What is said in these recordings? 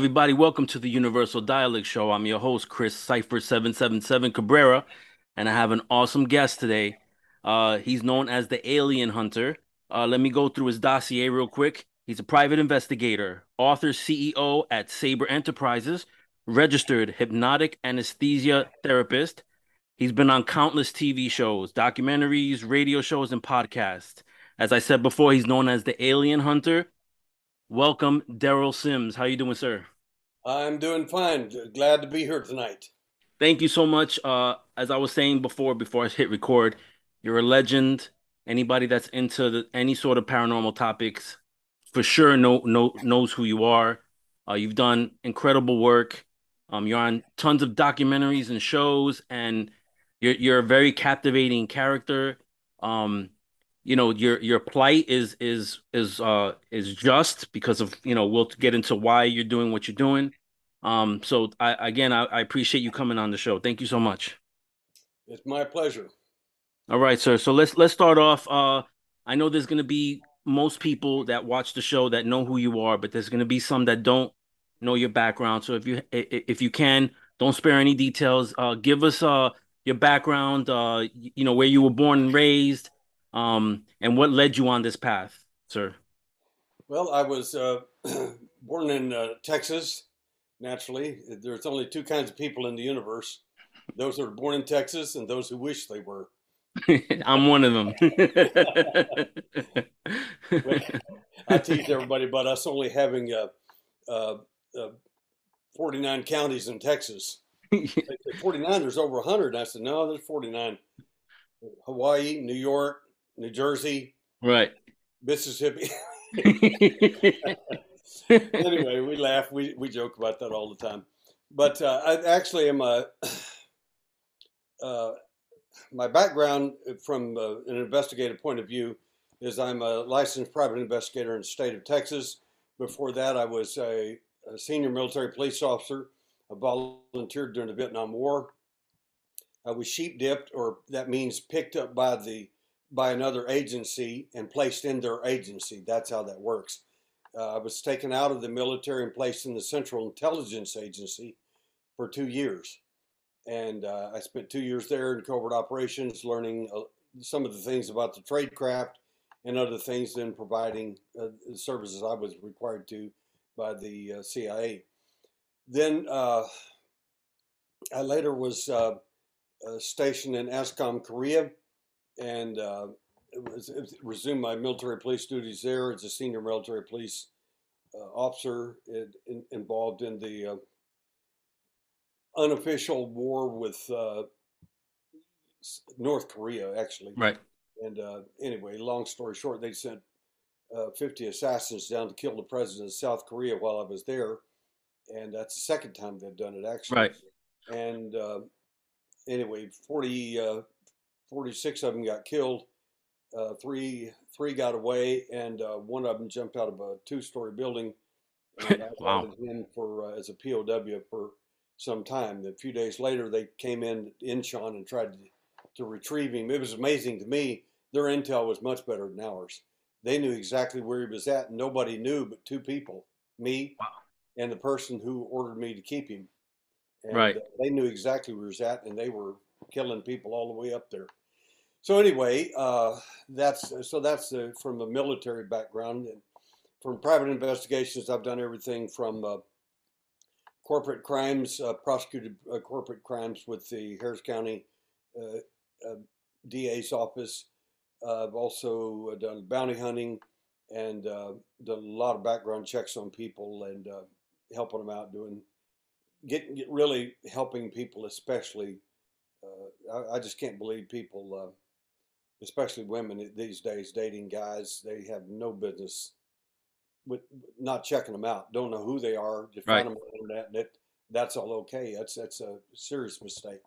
Everybody. Welcome to the Universal Dialect Show. I'm your host, Chris Cypher777 Cabrera, and I have an awesome guest today. Uh, he's known as the Alien Hunter. Uh, let me go through his dossier real quick. He's a private investigator, author, CEO at Sabre Enterprises, registered hypnotic anesthesia therapist. He's been on countless TV shows, documentaries, radio shows, and podcasts. As I said before, he's known as the Alien Hunter Welcome, Derrel Sims. How you doing, sir? I'm doing fine. Glad to be here tonight. Thank you so much. Uh, as I was saying before, before I hit record, you're a legend. Anybody that's into the, any sort of paranormal topics, for sure, know, know knows who you are. Uh, you've done incredible work. Um, you're on tons of documentaries and shows, and you're you're a very captivating character. Um, you know your your plight is is is uh is just because of you know we'll get into why you're doing what you're doing. Um so i again I, I, appreciate you coming on the show. Thank you so much. It's my pleasure. All right sir. So let's let's start off uh i know there's going to be most people that watch the show that know who you are but there's going to be some that don't know your background. So if you if you can don't spare any details. Uh give us uh your background uh you know where you were born and raised um, and what led you on this path, sir? Well, I was uh, born in uh, Texas. Naturally, there's only two kinds of people in the universe: those who are born in Texas and those who wish they were. I'm one of them. I tease everybody about us only having uh, uh, uh 49 counties in Texas. 49, there's over 100. I said, no, there's 49. Hawaii, New York, New Jersey, right, Mississippi. anyway, we laugh, we we joke about that all the time. But uh, I actually am a. Uh, my background from uh, an investigative point of view is I'm a licensed private investigator in the state of Texas. Before that, I was a, a senior military police officer. I volunteered during the Vietnam War. I was sheep dipped, or that means picked up by the by another agency and placed in their agency. That's how that works. Uh, I was taken out of the military and placed in the Central Intelligence Agency for two years. And uh, I spent two years there in covert operations, learning uh, some of the things about the trade craft and other things, then providing uh, the services I was required to by the uh, CIA. Then uh, I later was stationed in ASCOM, Korea and uh, it was, it resumed my military police duties there as a senior military police uh, officer it, in, involved in the uh, unofficial war with uh, North Korea, actually. Right. And uh, anyway, long story short, they sent uh, 50 assassins down to kill the president of South Korea while I was there. And that's the second time they've done it, actually. Right. And anyway, 40 46 of them got killed. Uh, three three got away, and uh, one of them jumped out of a two story building. And I wow. him for uh, as a POW for some time. A few days later, they came in Incheon and tried to, to retrieve him. It was amazing to me. Their intel was much better than ours. They knew exactly where he was at, and nobody knew but two people: me wow. and the person who ordered me to keep him. And right. They knew exactly where he was at, and they were killing people all the way up there. So anyway, uh, that's so that's uh, from a military background. And from private investigations, I've done everything from uh, corporate crimes, uh, prosecuted uh, corporate crimes with the Harris County uh, DA's office. I've also done bounty hunting and done a lot of background checks on people and helping them out, doing getting get really helping people, especially. I, I, just can't believe people especially women these days dating guys, they have no business with not checking them out. Don't know who they are. Just right. find them on the internet, and it, that's all okay. That's that's a serious mistake.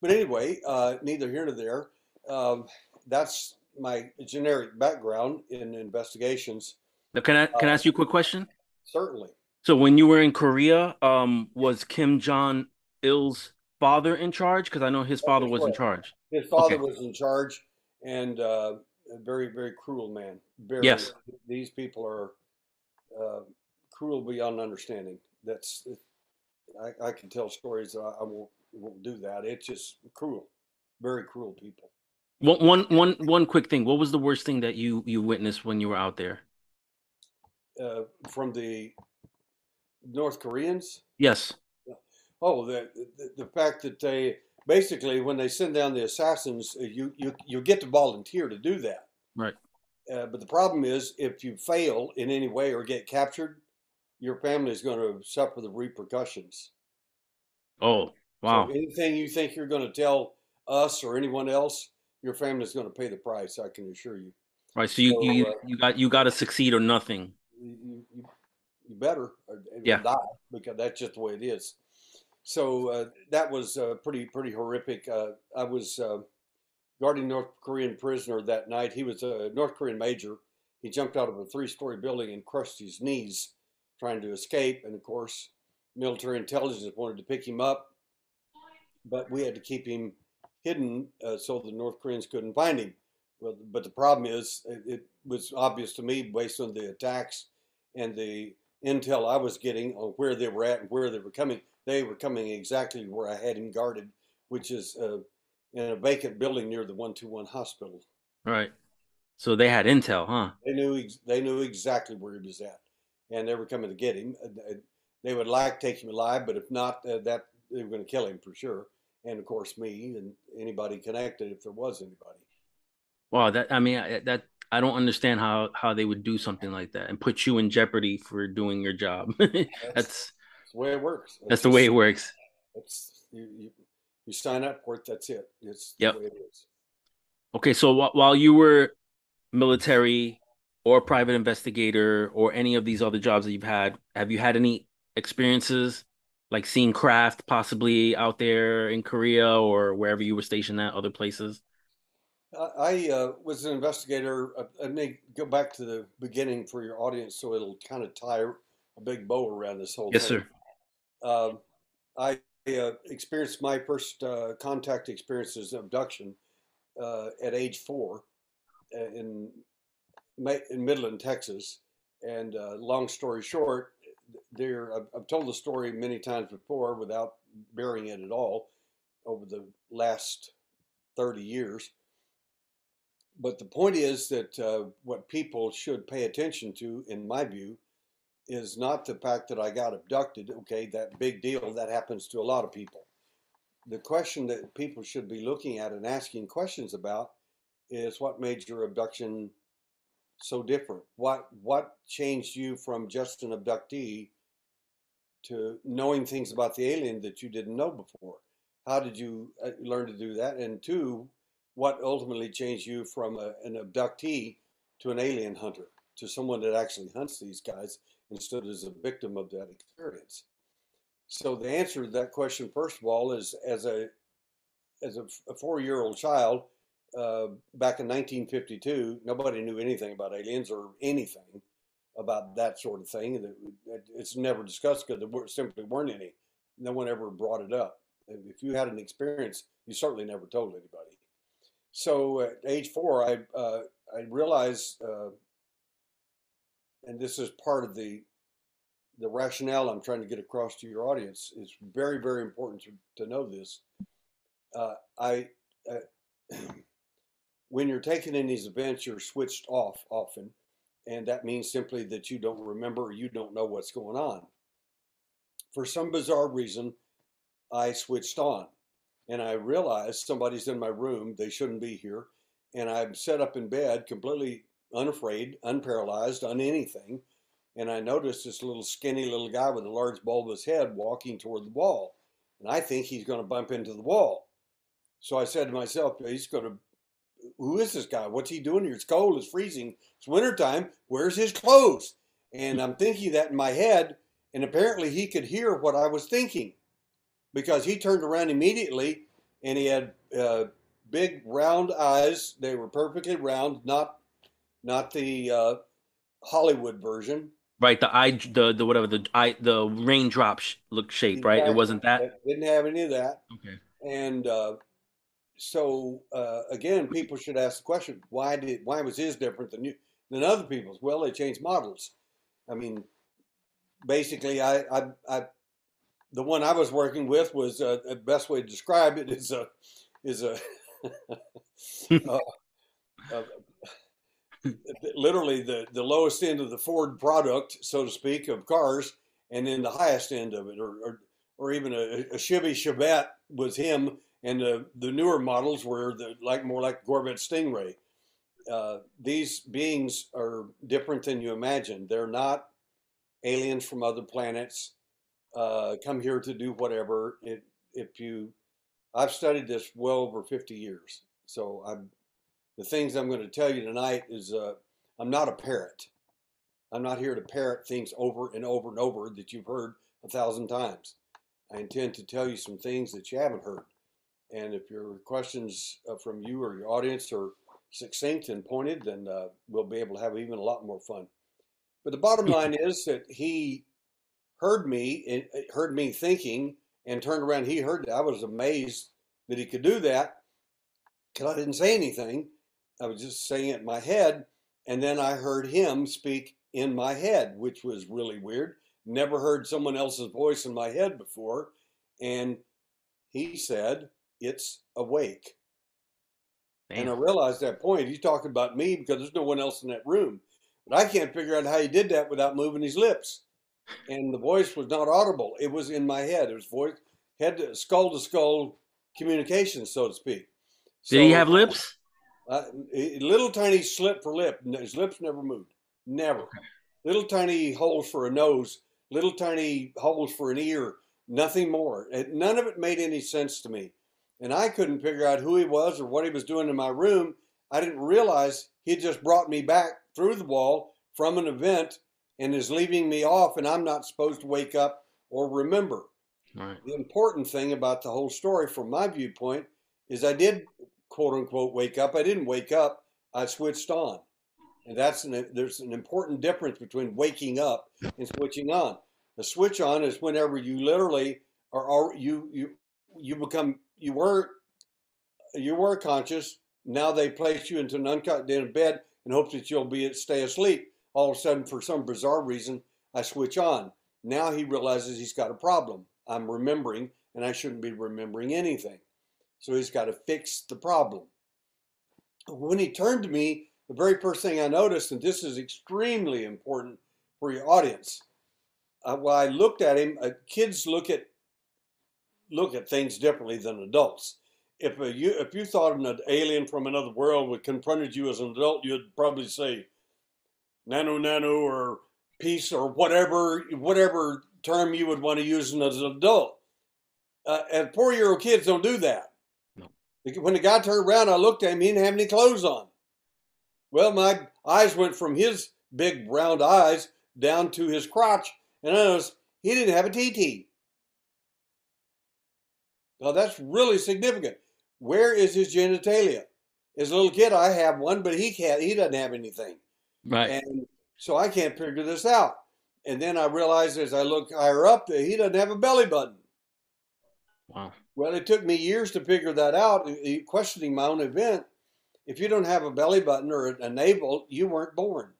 But anyway, uh, neither here nor there. Um, that's my generic background in investigations. Now, can I can I ask you a quick question? Certainly. So when you were in Korea, um, was Kim Jong Il's father in charge? Because I know his father was in charge. His father okay. was in charge and uh, a very very cruel man. Very, yes, these people are uh, cruel beyond understanding. that's I, I can tell stories. I, I won't won't do that. It's just cruel, very cruel people. One, one, one, one quick thing. What was the worst thing that you you witnessed when you were out there? Uh, from the North Koreans. Yes. Oh, the, the the fact that they basically when they send down the assassins, uh, you you you get to volunteer to do that. Right. Uh, but the problem is, if you fail in any way or get captured, your family is going to suffer the repercussions. Oh, wow. So anything you think you're going to tell us or anyone else, your family is going to pay the price. I can assure you. Right. So you so, you, uh, you got you got to succeed or nothing. You, you, you better yeah. die because that's just the way it is. So uh, that was uh, pretty pretty horrific. Uh, I was uh, guarding North Korean prisoner that night. He was a North Korean major. He jumped out of a three-story building and crushed his knees trying to escape. And of course, military intelligence wanted to pick him up, but we had to keep him hidden uh, so the North Koreans couldn't find him. Well, but the problem is, it, it was obvious to me based on the attacks and the intel I was getting on where they were at and where they were coming. They were coming exactly where I had him guarded, which is uh, in a vacant building near the 121 hospital. Right. So they had intel, huh? They knew they knew exactly where he was at, and they were coming to get him. They would like to take him alive, but if not, uh, that they were going to kill him for sure. And of course, me and anybody connected, if there was anybody. Wow, that I mean that I don't understand how how they would do something like that and put you in jeopardy for doing your job. that's, that's, the way it works. That's, that's the way it works. It's you, you, you sign up for it. That's it. It's yep. the way it is. Okay, so wh- while you were military or private investigator or any of these other jobs that you've had, have you had any experiences like seeing craft possibly out there in Korea or wherever you were stationed at other places? I uh, was an investigator. Uh, I may go back to the beginning for your audience so it'll kind of tie a big bow around this whole yes, thing. Yes, sir. Uh, I uh, experienced my first uh, contact experiences abduction uh, at age four uh, in in Midland, Texas. And uh, long story short, there I've, I've, told the story many times before without burying it at all over the last 30 years. But the point is that what people should pay attention to, in my view, is not the fact that I got abducted. Okay, that big deal that happens to a lot of people. The question that people should be looking at and asking questions about is what made your abduction so different? What what changed you from just an abductee to knowing things about the alien that you didn't know before? How did you uh, learn to do that? And two, what ultimately changed you from a, an abductee to an alien hunter, to someone that actually hunts these guys instead as a victim of that experience. So the answer to that question, first of all, is as a as a, a four-year-old child uh, back in 1952, nobody knew anything about aliens or anything about that sort of thing. It's never discussed because there simply weren't any. No one ever brought it up. If you had an experience, you certainly never told anybody. So at age four, I uh, I realized uh, and this is part of the the rationale I'm trying to get across to your audience. It's very, very important to, to know this. Uh, I, uh, when you're taken in these events, you're switched off often, and that means simply that you don't remember or you don't know what's going on. For some bizarre reason, I switched on, and I realized somebody's in my room. They shouldn't be here, and I'm set up in bed, completely unafraid, unparalyzed, on anything. And I noticed this little skinny little guy with a large bulbous head walking toward the wall. And I think he's going to bump into the wall. So I said to myself, he's going to, who is this guy? What's he doing here? It's cold, it's freezing, it's wintertime. Where's his clothes? And I'm thinking that in my head. And apparently he could hear what I was thinking because he turned around immediately and he had uh, big round eyes. They were perfectly round, not not the uh, Hollywood version. Right, the eye, the the whatever the eye, the raindrop sh- look shape, exactly. right? It wasn't that. It didn't have any of that. Okay. And uh, so uh, again, people should ask the question: Why did why was his different than you than other people's? Well, they changed models. I mean, basically, I, I, I, the one I was working with was uh, the best way to describe it is a, is a, uh, uh, literally the, the lowest end of the Ford product, so to speak, of cars, and then the highest end of it, or, or, or even a, a Chevy Chevette was him, and the, the newer models were the, like more like Corvette Stingray. Uh, these beings are different than you imagine. They're not aliens from other planets uh, come here to do whatever. It, if you, I've studied this well over 50 years, so I'm the things I'm going to tell you tonight is uh, I'm not a parrot. I'm not here to parrot things over and over and over that you've heard a thousand times. I intend to tell you some things that you haven't heard. And if your questions uh, from you or your audience are succinct and pointed, then uh, we'll be able to have even a lot more fun. But the bottom line is that he heard me, heard me thinking, and turned around. He heard that. I was amazed that he could do that because I didn't say anything. I was just saying it in my head, and then I heard him speak in my head, which was really weird. Never heard someone else's voice in my head before. And he said, It's awake. Damn. And I realized that point. He's talking about me because there's no one else in that room. But I can't figure out how he did that without moving his lips. And the voice was not audible. It was in my head. It was voice, head to skull to skull communication, so to speak. Did so, he have lips? Uh, little tiny slit for lip. His lips never moved. Never. Okay. Little tiny holes for a nose. Little tiny holes for an ear. Nothing more. It, none of it made any sense to me. And I couldn't figure out who he was or what he was doing in my room. I didn't realize he just brought me back through the wall from an event and is leaving me off, and I'm not supposed to wake up or remember. Right. The important thing about the whole story, from my viewpoint, is I did quote unquote wake up. I didn't wake up. I switched on, and that's an, there's an important difference between waking up and switching on. The switch on is whenever you literally are, you you you become you were you were conscious. Now they place you into an unconscious bed and hope that you'll be stay asleep. All of a sudden, for some bizarre reason, I switch on. Now he realizes he's got a problem. I'm remembering, and I shouldn't be remembering anything. So he's got to fix the problem. When he turned to me, the very first thing I noticed, and this is extremely important for your audience, uh, while I looked at him, uh, kids look at look at things differently than adults. If a, you if you thought an alien from another world would confronted you as an adult, you'd probably say nanu nanu or peace or whatever whatever term you would want to use as an adult. Uh, and four year old kids don't do that. When the guy turned around, I looked at him. He didn't have any clothes on. Well, my eyes went from his big round eyes down to his crotch, and I noticed he didn't have a TT. Now that's really significant. Where is his genitalia? As a little kid, I have one, but he can't. He doesn't have anything. Right. And so I can't figure this out. And then I realized as I look higher up that he doesn't have a belly button. Wow. Well, it took me years to figure that out, questioning my own event. If you don't have a belly button or a navel, you weren't born.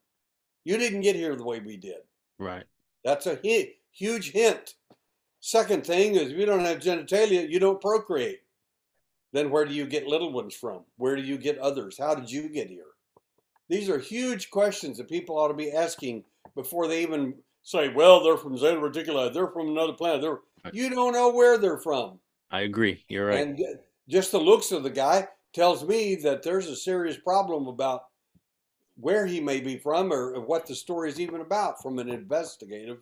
You didn't get here the way we did. Right. That's a huge hint. Second thing is, if you don't have genitalia, you don't procreate. Then where do you get little ones from? Where do you get others? How did you get here? These are huge questions that people ought to be asking before they even say, well, they're from Zeta Reticuli, they're from another planet. They're, you don't know where they're from. I agree. You're right. And just the looks of the guy tells me that there's a serious problem about where he may be from or what the story is even about from an investigative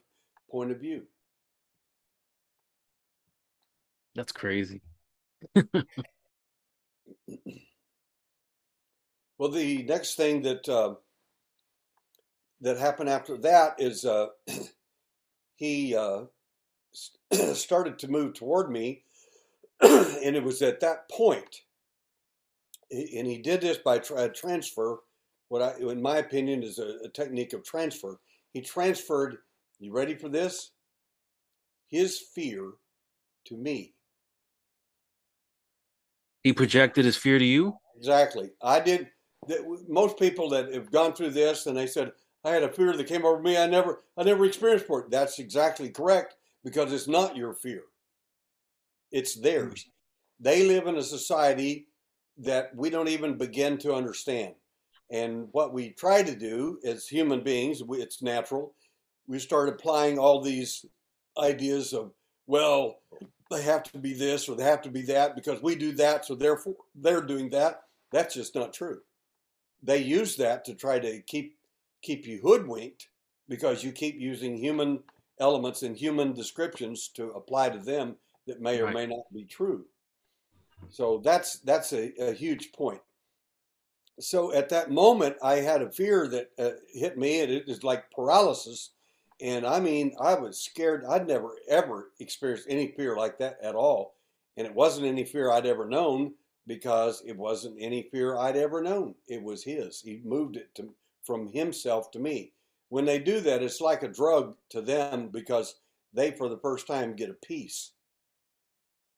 point of view. That's crazy. well, the next thing that uh, that happened after that is uh, he uh, started to move toward me and it was at that point, and he did this by tra- uh, transfer, what I, in my opinion, is a, a technique of transfer. He transferred, you ready for this? His fear to me. He projected his fear to you? Exactly. I did. Most people that have gone through this and they said, I had a fear that came over me. I never, I never experienced before. That's exactly correct because it's not your fear. It's theirs. They live in a society that we don't even begin to understand. And what we try to do as human beings, it's natural. We start applying all these ideas of, well, they have to be this or they have to be that because we do that, so therefore they're doing that. That's just not true. They use that to try to keep keep you hoodwinked because you keep using human elements and human descriptions to apply to them that may or right. may not be true. So that's that's a, a, huge point. So at that moment, I had a fear that uh, hit me, and it was like paralysis. And I mean, I was scared. I'd never ever experienced any fear like that at all, and it wasn't any fear I'd ever known because it wasn't any fear I'd ever known. It was his. He moved it to, from himself to me. When they do that, it's like a drug to them because they, for the first time, get a peace.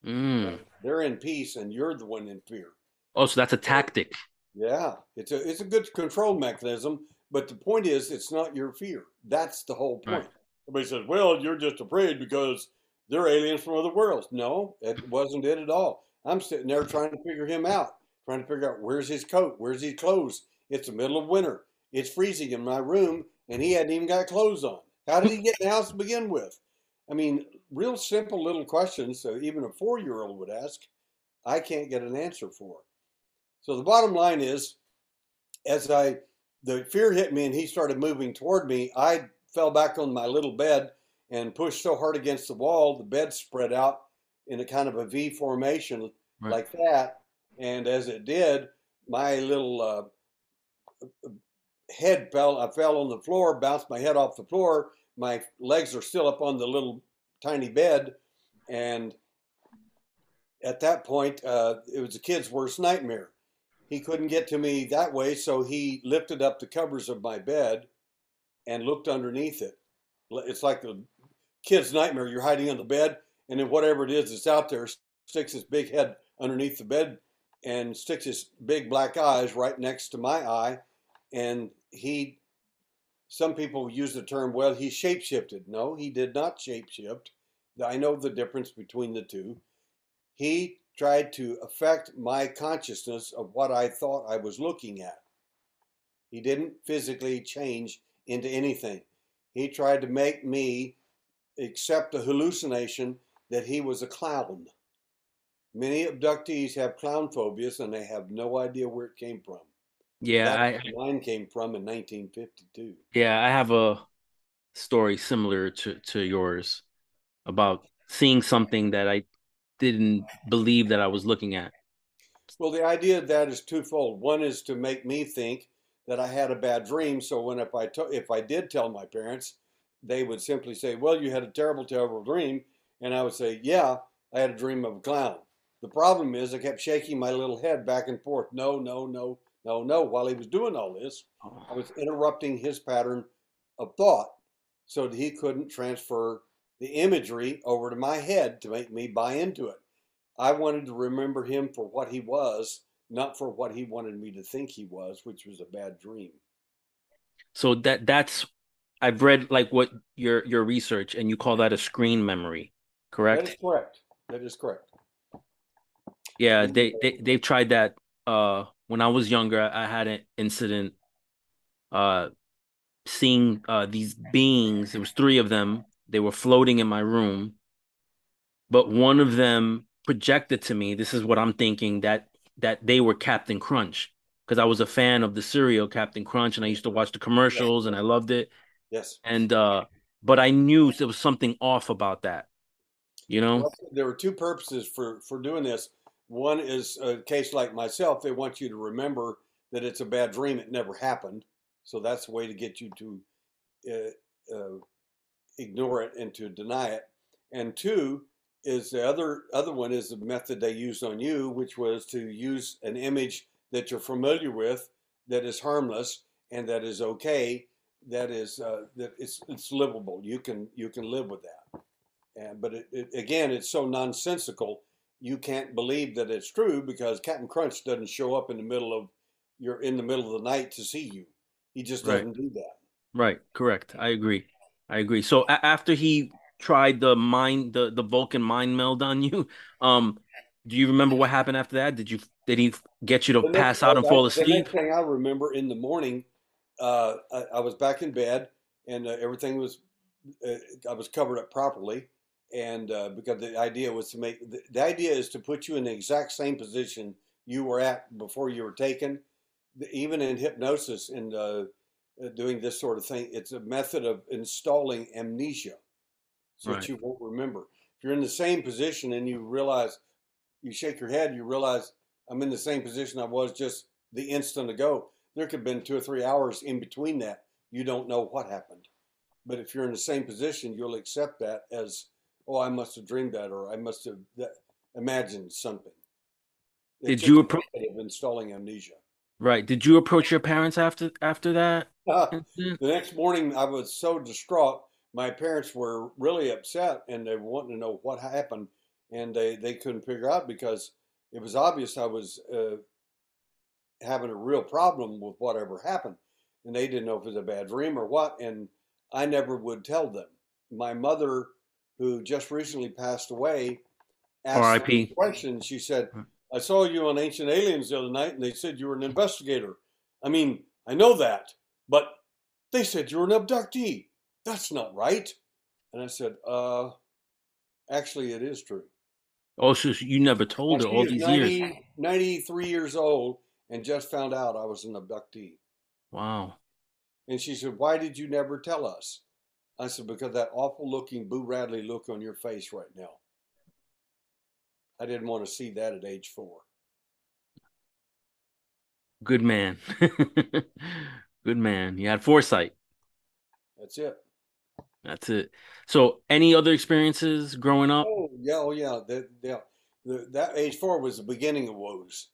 Mm. They're in peace, and you're the one in fear. Oh, so that's a tactic. Yeah, it's a it's a good control mechanism. But the point is, it's not your fear. That's the whole point. Right. Everybody says, "Well, you're just afraid because they're aliens from other worlds." No, it wasn't it at all. I'm sitting there trying to figure him out, trying to figure out where's his coat, where's his clothes. It's the middle of winter. It's freezing in my room, and he hadn't even got clothes on. How did he get in the house to begin with? I mean, real simple little questions that even a four year old would ask, I can't get an answer for. So the bottom line is, as I the fear hit me and he started moving toward me, I fell back on my little bed and pushed so hard against the wall, the bed spread out in a kind of a V formation right. like that. And as it did, my little uh, head fell. I fell on the floor, bounced my head off the floor. My legs are still up on the little tiny bed, and at that point, uh, it was the kid's worst nightmare. He couldn't get to me that way, so he lifted up the covers of my bed and looked underneath it. It's like the kid's nightmare. You're hiding on the bed, and then whatever it is that's out there sticks his big head underneath the bed and sticks his big black eyes right next to my eye. And he, some people use the term, well, he shapeshifted. No, he did not shapeshift. I know the difference between the two. He tried to affect my consciousness of what I thought I was looking at. He didn't physically change into anything. He tried to make me accept a hallucination that he was a clown. Many abductees have clown phobias and they have no idea where it came from. Yeah, I, mine came from in 1952. Yeah, I have a story similar to to yours about seeing something that I didn't believe that I was looking at. Well, the idea of that is twofold. One is to make me think that I had a bad dream. So when if I to, if I did tell my parents, they would simply say, "Well, you had a terrible, terrible dream," and I would say, "Yeah, I had a dream of a clown." The problem is, I kept shaking my little head back and forth. No, no, no, no, no. While he was doing all this, I was interrupting his pattern of thought so that he couldn't transfer the imagery over to my head to make me buy into it. I wanted to remember him for what he was, not for what he wanted me to think he was, which was a bad dream. So that that's I've read like what your your research and you call that a screen memory, correct? That is correct. That is correct. Yeah, they they they've tried that uh when I was younger, I had an incident uh seeing uh these beings, there was three of them they were floating in my room, but one of them projected to me. This is what I'm thinking that that they were Captain Crunch because I was a fan of the cereal Captain Crunch and I used to watch the commercials and I loved it. Yes. And uh but I knew there was something off about that. You know? There were two purposes for for doing this. One is a case like myself, they want you to remember that it's a bad dream, it never happened. So that's the way to get you to uh, uh, ignore it and to deny it. And two is the other other one is the method they used on you, which was to use an image that you're familiar with that is harmless and that is okay, that is uh, that it's it's livable. You can you can live with that. And but it, it, again, it's so nonsensical. You can't believe that it's true because Captain Crunch doesn't show up in the middle of you're in the middle of the night to see you. He just doesn't right. do that. Right. Correct. I agree. I agree. So a- after he tried the mind, the the Vulcan mind meld on you, um, do you remember what happened after that? Did you did he get you to The pass out and I, fall the asleep? next thing I remember in the morning, uh, I, I was back in bed and uh, everything was, uh, I was covered up properly. And uh, because the idea was to make, the, the idea is to put you in the exact same position you were at before you were taken. The- Even in hypnosis and uh, uh, doing this sort of thing, it's a method of installing amnesia so that you won't remember. If you're in the same position and you realize, you shake your head, you realize I'm in the same position I was just the instant ago. There could have been two or three hours in between that. You don't know what happened. But if you're in the same position, you'll accept that as, oh, I must have dreamed that or I must have that, imagined something. It's Did you a appro method of installing amnesia. right? Did you approach your parents after after that the next morning, I was so distraught. My parents were really upset and they wanted to know what happened. And they, they couldn't figure out because it was obvious I was uh, having a real problem with whatever happened. And they didn't know if it was a bad dream or what. And I never would tell them. My mother, who just recently passed away, asked R.I.P. question. She said, I saw you on Ancient Aliens the other night and they said you were an investigator. I mean, I know that, but they said you're an abductee. That's not right. And I said, uh, actually, it is true. Oh, so you never told her all these years. 90, 93 years old and just found out I was an abductee. Wow. And she said, Why did you never tell us? I said, Because that awful looking Boo Radley look on your face right now. I didn't want to see that at age four. Good man. Good man. You had foresight. That's it. That's it. So, any other experiences growing up? Oh, yeah, oh, yeah. That, yeah. The, that age four was the beginning of woes.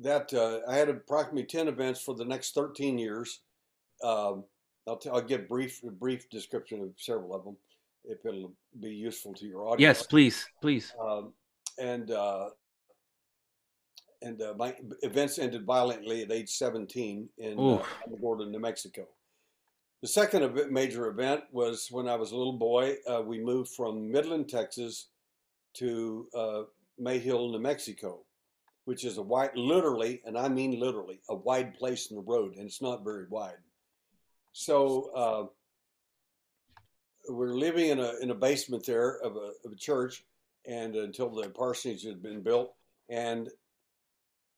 That uh, I had approximately 10 events for the next 13 years. Um, I'll, t- I'll give brief a brief description of several of them if it'll be useful to your audience. Yes, please, please. Um, and uh, and uh, my events ended violently at age 17 in uh, Oof. New Mexico. The second major event was when I was a little boy. Uh, we moved from Midland, Texas, to uh, Mayhill, New Mexico, which is a wide, literally, and I mean literally, a wide place in the road, and it's not very wide. So uh, we're living in a in a basement there of a, of a church, and until the parsonage had been built, and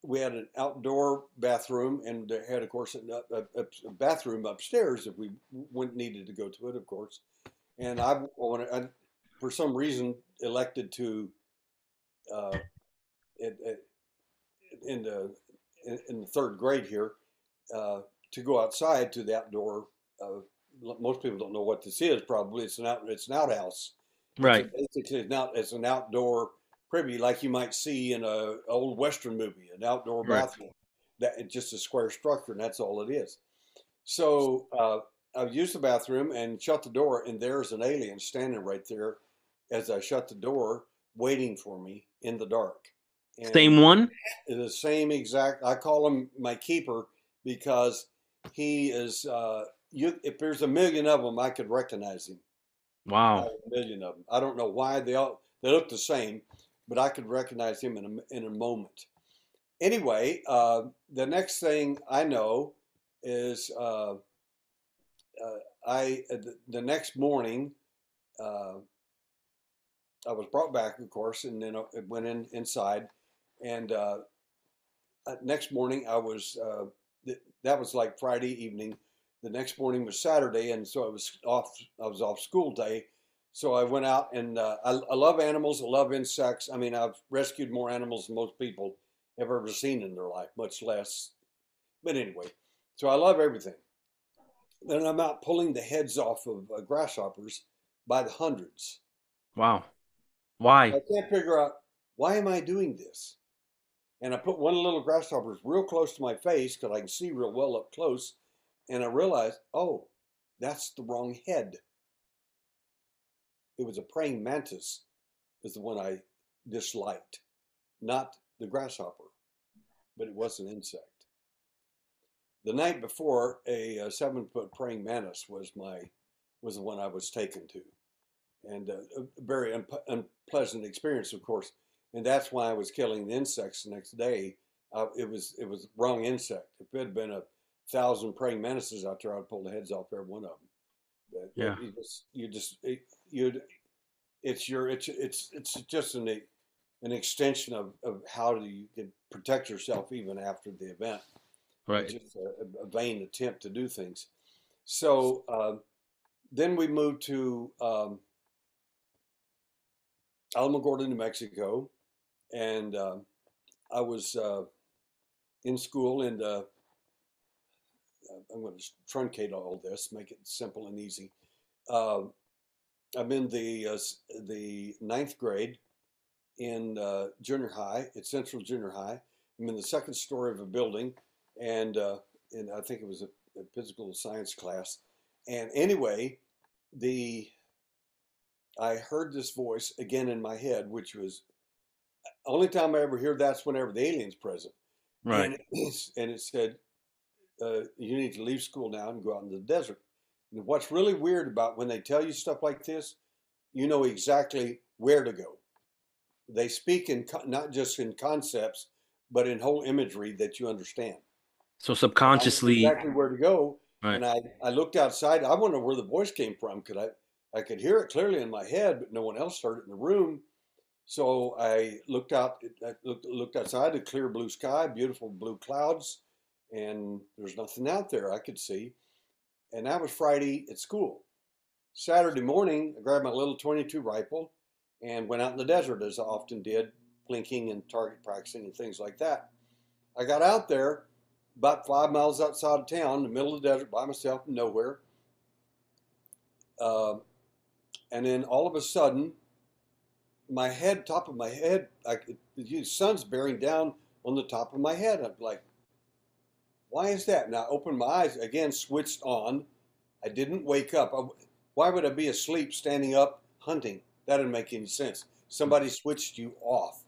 we had an outdoor bathroom, and they had, of course, a, a, a bathroom upstairs if we went needed to go to it, of course. And I wanted, I, for some reason, elected to, uh, it, in the in, in the third grade here, uh, to go outside to the outdoor. Uh, most people don't know what this is. Probably it's an out it's an outhouse. It's Right. basically it's not it's an outdoor privy like you might see in a old western movie, an outdoor Right. bathroom. That it's just a square structure, and that's all it is. So uh, I used the bathroom and shut the door, and there's an alien standing right there as I shut the door, waiting for me in the dark. And Same one? the same exact. I call him my keeper because he is. Uh, you, if there's a million of them, I could recognize him. Wow. A million of them. I don't know why they all they look the same, but I could recognize him in a in a moment. Anyway, uh, the next thing I know is uh, uh, I uh, the, the next morning uh, I was brought back, of course, and then I went in inside, and uh, next morning I was uh, that was like Friday evening. The next morning was Saturday, and so I was off. I was off school day, so I went out and uh, I, I love animals. I love insects. I mean, I've rescued more animals than most people have ever seen in their life, much less. But anyway, so I love everything. Then I'm out pulling the heads off of uh, grasshoppers by the hundreds. Wow. Why? I can't figure out why am I doing this. And I put one little grasshopper real close to my face because I can see real well up close, and I realized, oh, that's the wrong head. It was a praying mantis, is the one I disliked, not the grasshopper, but it was an insect. The night before, a, a seven foot praying mantis was my was the one I was taken to, and uh, a very un- unpleasant experience, of course. And that's why I was killing the insects the next day. Uh, it was it was wrong insect. If it had been a thousand praying mantises out there, I'd pull the heads off every one of them. But Yeah. you just you just it, you'd it's your it's it's it's just an an extension of, of how do you can protect yourself even after the event. Right. It's just a, a vain attempt to do things. So um, then we moved to um, Alamogordo, New Mexico, and um I was uh, in school, and uh, I'm going to truncate all this, make it simple and easy. Um I'm in the uh, the ninth grade in uh, junior high at Central Junior High. I'm in the second story of a building, and uh, and I think it was a, a physical science class. And anyway, the I heard this voice again in my head, which was only time I ever hear that's whenever the alien's present. Right. And, and it said, uh, you need to leave school now and go out in the desert. And what's really weird about when they tell you stuff like this, you know exactly where to go. They speak in not just in concepts, but in whole imagery that you understand. So subconsciously, exactly where to go, right. and I, I looked outside. I wonder where the voice came from. because I I could hear it clearly in my head, but no one else heard it in the room. So I looked out. I looked, looked outside. A clear blue sky, beautiful blue clouds, and there's nothing out there I could see. And that was Friday at school. Saturday morning, I grabbed my little 22 rifle and went out in the desert as I often did, plinking and target practicing and things like that. I got out there about five miles outside of town, in the middle of the desert by myself, nowhere. Um and then all of a sudden, my head, top of my head, the sun's bearing down on the top of my head. I'm like, why is that? And I opened my eyes again, switched on. I didn't wake up. I, why would I be asleep standing up hunting? That didn't make any sense. Somebody switched you off.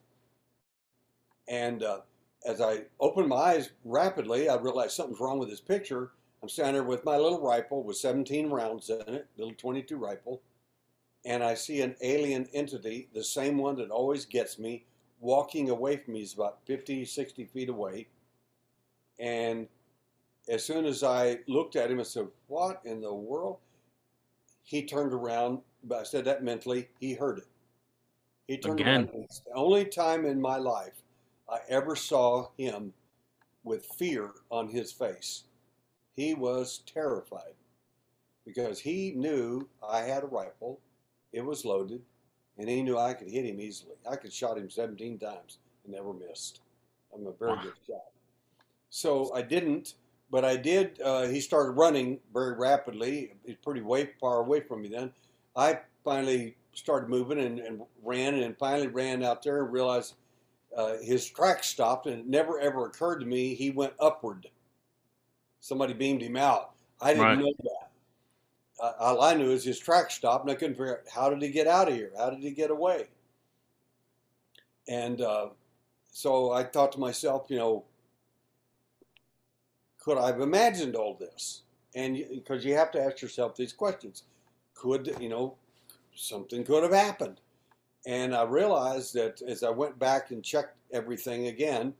And uh, as I opened my eyes rapidly, I realized something's wrong with this picture. I'm standing there with my little rifle with 17 rounds in it, little 22 rifle, and I see an alien entity, the same one that always gets me, walking away from me. He's about 50, 60 feet away. And as soon as I looked at him, I said, What in the world? He turned around, but I said that mentally. He heard it. He turned Again. around. It's the only time in my life I ever saw him with fear on his face. He was terrified because he knew I had a rifle, it was loaded, and he knew I could hit him easily. I could shot him 17 times and never missed. I'm a very Wow. good shot. So I didn't, but I did. Uh, he started running very rapidly. He's pretty way far away from me then. I finally started moving and, and ran, and finally ran out there and realized uh, his track stopped, and it never ever occurred to me he went upward. Somebody beamed him out. I didn't Right. know that. Uh, all I knew is his track stopped, and I couldn't figure out how did he get out of here? How did he get away? And uh, so I thought to myself, you know, could I have imagined all this? And because you have to ask yourself these questions, could you know something could have happened? And I realized that as I went back and checked everything again,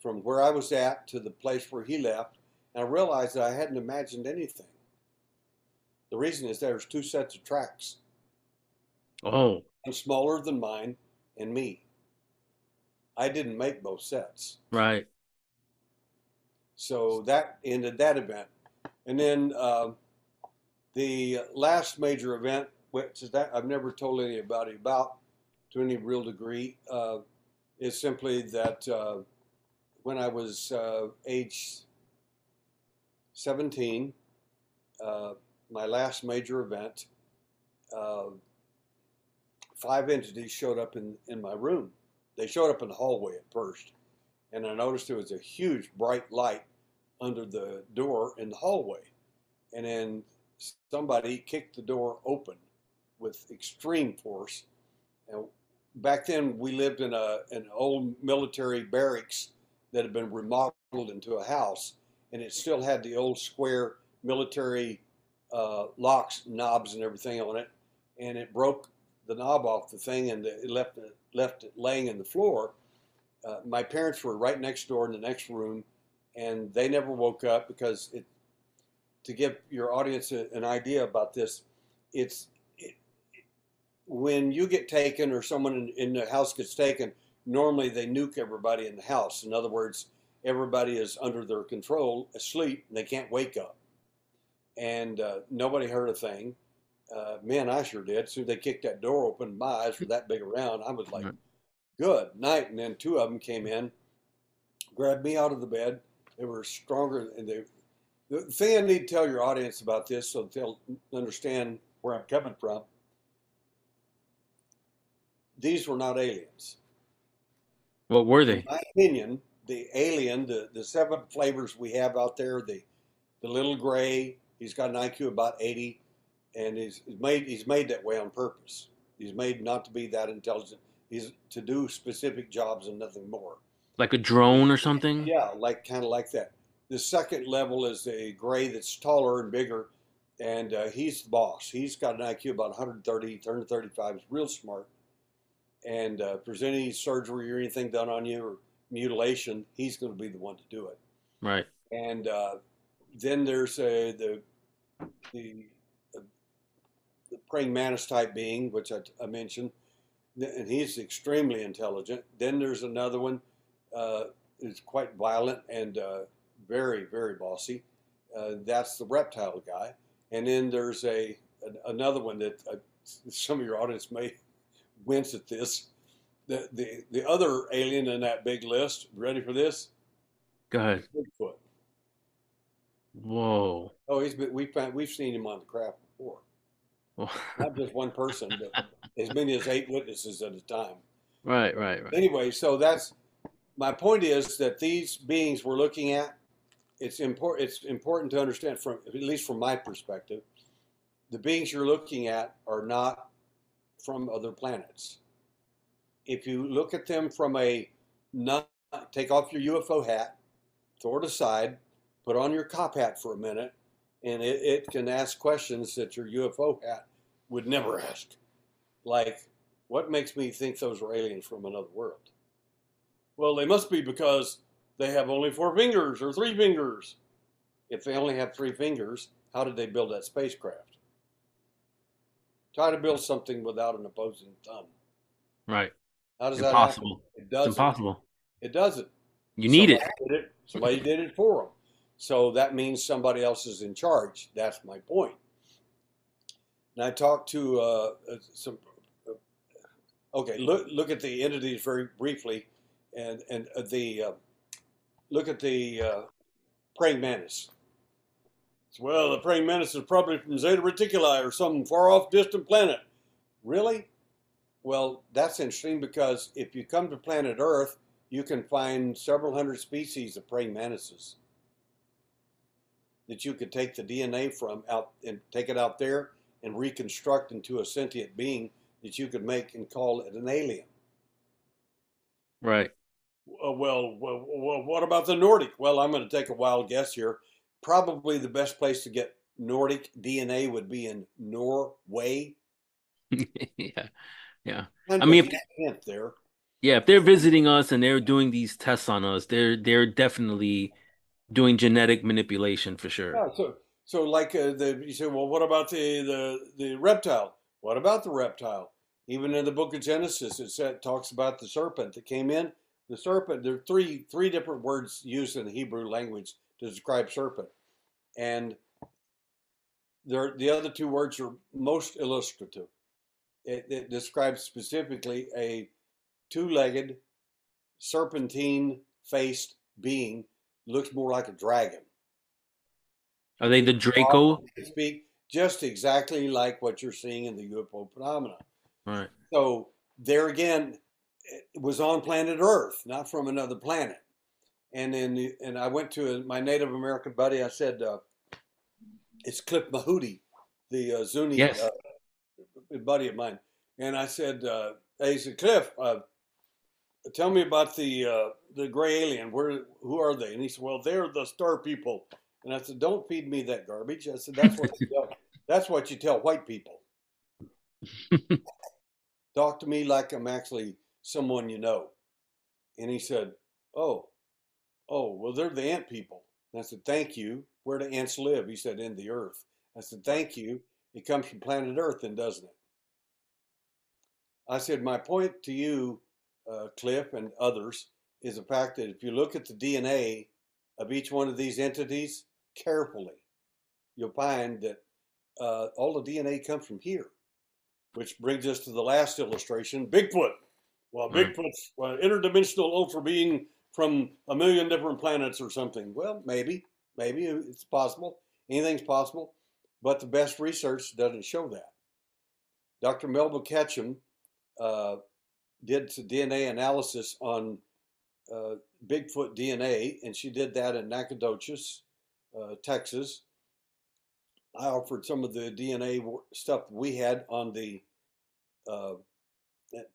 from where I was at to the place where he left, and I realized that I hadn't imagined anything. The reason is there's two sets of tracks, Oh, one smaller than mine and me. I didn't make both sets. right. So that ended that event. And then um the last major event, which is that I've never told anybody about to any real degree, uh, is simply that uh, when I was uh, age 17, uh, my last major event, uh, five entities showed up in, in my room. They showed up in the hallway at first and I noticed there was a huge bright light under the door in the hallway. And then somebody kicked the door open with extreme force. And back then, we lived in a an old military barracks that had been remodeled into a house, and it still had the old square military uh, locks, knobs, and everything on it. And it broke the knob off the thing, and it left it left it laying in the floor. Uh, my parents were right next door in the next room, and they never woke up because it. To give your audience a, an idea about this, it's it, when you get taken or someone in, in the house gets taken. Normally, they nuke everybody in the house. In other words, everybody is under their control, asleep, and they can't wake up. And uh, nobody heard a thing. Uh, man, I sure did. So they kicked that door open. My eyes were that big around. I was like, good night. And then two of them came in, grabbed me out of the bed. They were stronger. And they, the thing I need to tell your audience about this so they'll understand where I'm coming from these were not aliens. What were they? In my opinion, the alien, the, the seven flavors we have out there, the the little gray, he's got an IQ about 80, and he's, he's made he's made that way on purpose. He's made not to be that intelligent. He's to do specific jobs and nothing more. Like a drone or something? Yeah, like kind of like that. The second level is a gray that's taller and bigger, and uh, he's the boss. He's got an IQ about 130, turned to 35. He's real smart. And uh, if there's any surgery or anything done on you or mutilation, he's going to be the one to do it. Right. And uh, then there's the the the praying mantis type being, which I, I, mentioned, and he's extremely intelligent. Then there's another one, uh, is quite violent and uh, very very bossy. Uh, that's the reptile guy. And then there's a another one that uh, some of your audience may wince at this. The, the the other alien in that big list, ready for this? Go ahead. Bigfoot. Whoa. Oh, he's been we found we've seen him on the craft before. Not just one person, but as many as eight witnesses at a time. Right, right, right. Anyway, so that's my point is that these beings we're looking at, it's important it's important to understand from at least from my perspective, the beings you're looking at are not from other planets. If you look at them from a not take off your UFO hat, throw it aside, put on your cop hat for a minute, and it, it can ask questions that your UFO hat would never ask. Like, what makes me think those are aliens from another world? Well, they must be because they have only four fingers or three fingers. If they only have three fingers, how did they build that spacecraft? Try to build something without an opposing thumb. Right. How does impossible. that happen? It doesn't. It's impossible. It doesn't. You need somebody it. Did it. Somebody did it for them. So that means somebody else is in charge. That's my point. And I talked to uh, uh some. Uh, okay, look look at the entities very briefly, and and uh, the uh, look at the uh, praying mantis. Well, the praying mantis is probably from Zeta Reticuli or some far off distant planet. Really? Well, that's interesting because if you come to planet Earth, you can find several hundred species of praying mantises that you could take the DNA from out and take it out there and reconstruct into a sentient being that you could make and call it an alien. Right. Uh, well, well, well, what about the Nordic? Well, I'm going to take a wild guess here. Probably the best place to get Nordic DNA would be in Norway. yeah, yeah. Kind I mean, if, there. yeah, if they're visiting us and they're doing these tests on us, they're they're definitely doing genetic manipulation for sure. Yeah, so so like uh, the you say, well, what about the the the reptile? What about the reptile? Even in the book of Genesis, it said, talks about the serpent that came in. The serpent. There are three three different words used in the Hebrew language to describe serpent, and there the other two words are most illustrative. It, it describes specifically a two-legged, serpentine-faced being looks more like a dragon. Are they the Draco? Speak just exactly like what you're seeing in the UFO phenomena. Right. So there again, it was on planet Earth, not from another planet. And then, and I went to my Native American buddy. I said, uh, "It's Cliff Mahooty, the uh, Zuni yes. uh, buddy of mine." And I said, uh, "Hey, said, Cliff, uh, tell me about the uh, the gray alien. Where who are they? And he said, well, they're the star people. And I said, don't feed me that garbage. I said, that's what you tell, that's what you tell white people. Talk to me like I'm actually someone you know. And he said, oh, oh, well, they're the ant people. And I said, thank you. Where do ants live? He said, in the earth. I said, thank you. It comes from planet Earth, then, doesn't it? I said, my point to you, uh, Cliff and others, is the fact that if you look at the DNA of each one of these entities carefully, you'll find that uh, all the DNA comes from here, which brings us to the last illustration Bigfoot. Well, Bigfoot's well, interdimensional ultra being from a million different planets or something. Well, maybe, maybe it's possible. Anything's possible, but the best research doesn't show that. Dr. Melba Ketchum uh, did some DNA analysis on uh, Bigfoot DNA, and she did that in Nacogdoches, uh, Texas. I offered some of the DNA stuff we had on the uh,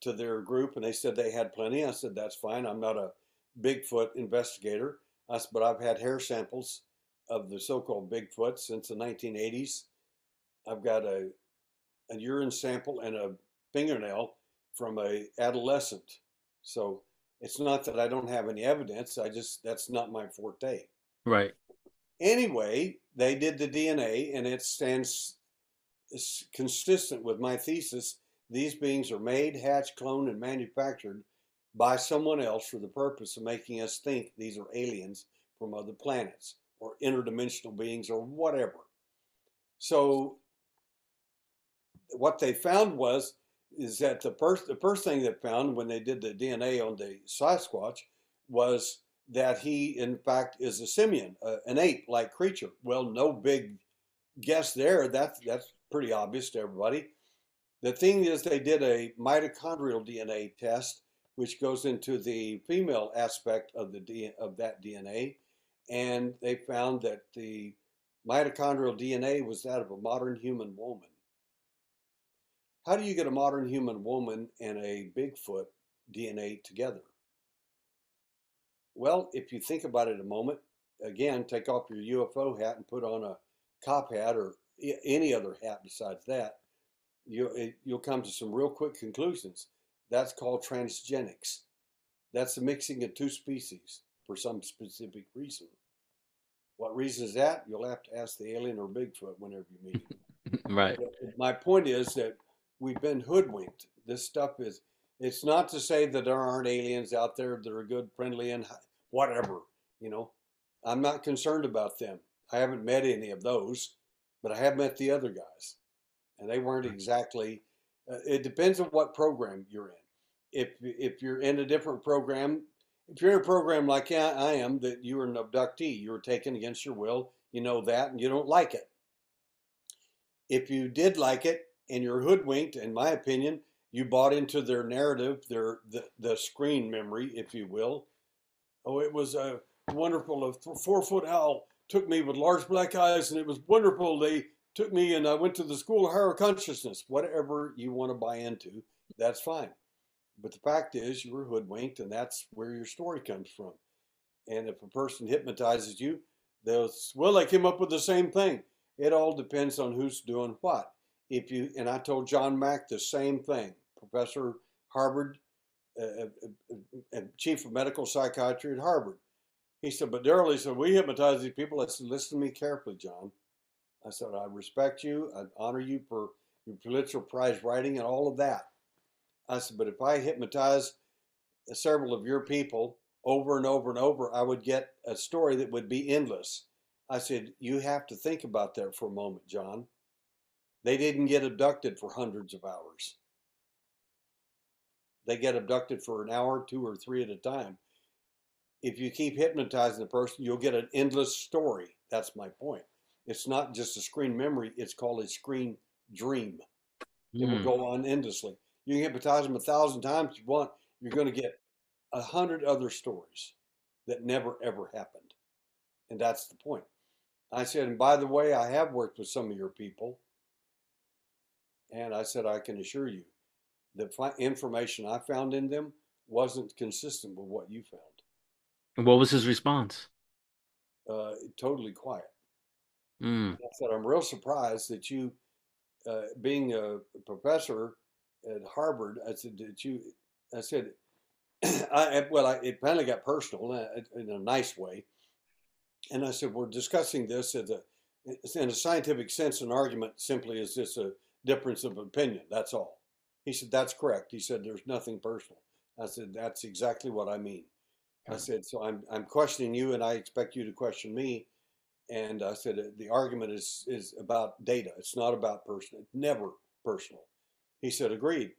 to their group, and they said they had plenty. I said that's fine. I'm not a Bigfoot investigator, I said, but I've had hair samples of the so-called Bigfoot since the 1980s. I've got a a urine sample and a fingernail from a adolescent. So it's not that I don't have any evidence. I just that's not my forte. Right. Anyway, they did the DNA, and it stands consistent with my thesis. These beings are made, hatched, cloned, and manufactured by someone else for the purpose of making us think these are aliens from other planets or interdimensional beings or whatever. So, what they found was is that the first the first thing they found when they did the DNA on the Sasquatch was that he in fact is a simian, uh, an ape-like creature. Well, no big guess there. That's that's pretty obvious to everybody. The thing is, they did a mitochondrial DNA test, which goes into the female aspect of the of that DNA, and they found that the mitochondrial DNA was that of a modern human woman. How do you get a modern human woman and a Bigfoot DNA together? Well, if you think about it a moment, again, take off your UFO hat and put on a cop hat or any other hat besides that, you, eh, you'll come to some real quick conclusions. That's called transgenics. That's the mixing of two species for some specific reason. What reason is that? You'll have to ask the alien or Bigfoot whenever you meet him. right. But my point is that we've been hoodwinked. This stuff is. It's not to say that there aren't aliens out there that are good, friendly, and whatever. You know, I'm not concerned about them. I haven't met any of those, but I have met the other guys, and they weren't exactly. Uh, it depends on what program you're in. If if you're in a different program, if you're in a program like I am, that you are an abductee, you were taken against your will, you know that, and you don't like it. If you did like it, and you're hoodwinked, in my opinion. You bought into their narrative, their the, the screen memory, if you will. Oh, it was a wonderful. A four foot owl took me with large black eyes, and it was wonderful. They took me, and I went to the school of higher consciousness. Whatever you want to buy into, that's fine. But the fact is, you were hoodwinked, and that's where your story comes from. And if a person hypnotizes you, they'll well, they came up with the same thing. It all depends on who's doing what if you and I told John Mack the same thing, Professor Harvard, uh, uh, uh, Chief of Medical Psychiatry at Harvard. He said, but Derrel, he said, we hypnotize these people. I said, listen to me carefully, John. I said, I respect you. I honor you for your Pulitzer Prize writing and all of that. I said, but if I hypnotize several of your people over and over and over, I would get a story that would be endless. I said, you have to think about that for a moment, John. They didn't get abducted for hundreds of hours. They get abducted for an hour, two or three at a time. If you keep hypnotizing the person, you'll get an endless story. That's my point. It's not just a screen memory, it's called a screen dream. It mm. will hmm. go on endlessly. You can hypnotize them a thousand times if you want, you're going to get a hundred other stories that never ever happened. And that's the point. I said, and by the way, I have worked with some of your people and I said, I can assure you, the information I found in them wasn't consistent with what you found. And what was his response? Uh, totally quiet. Mm. I said, I'm real surprised that you, uh, being a professor at Harvard, I said, that you, I said, I, well, I, it finally got personal in a nice way. And I said, we're discussing this as a, in a scientific sense, an argument simply is just a difference of opinion. That's all. He said, that's correct. He said, there's nothing personal. I said, that's exactly what I mean. I said, so I'm, I'm questioning you and I expect you to question me. And I said, the argument is, is about data. It's not about personal, It's never personal. He said, agreed.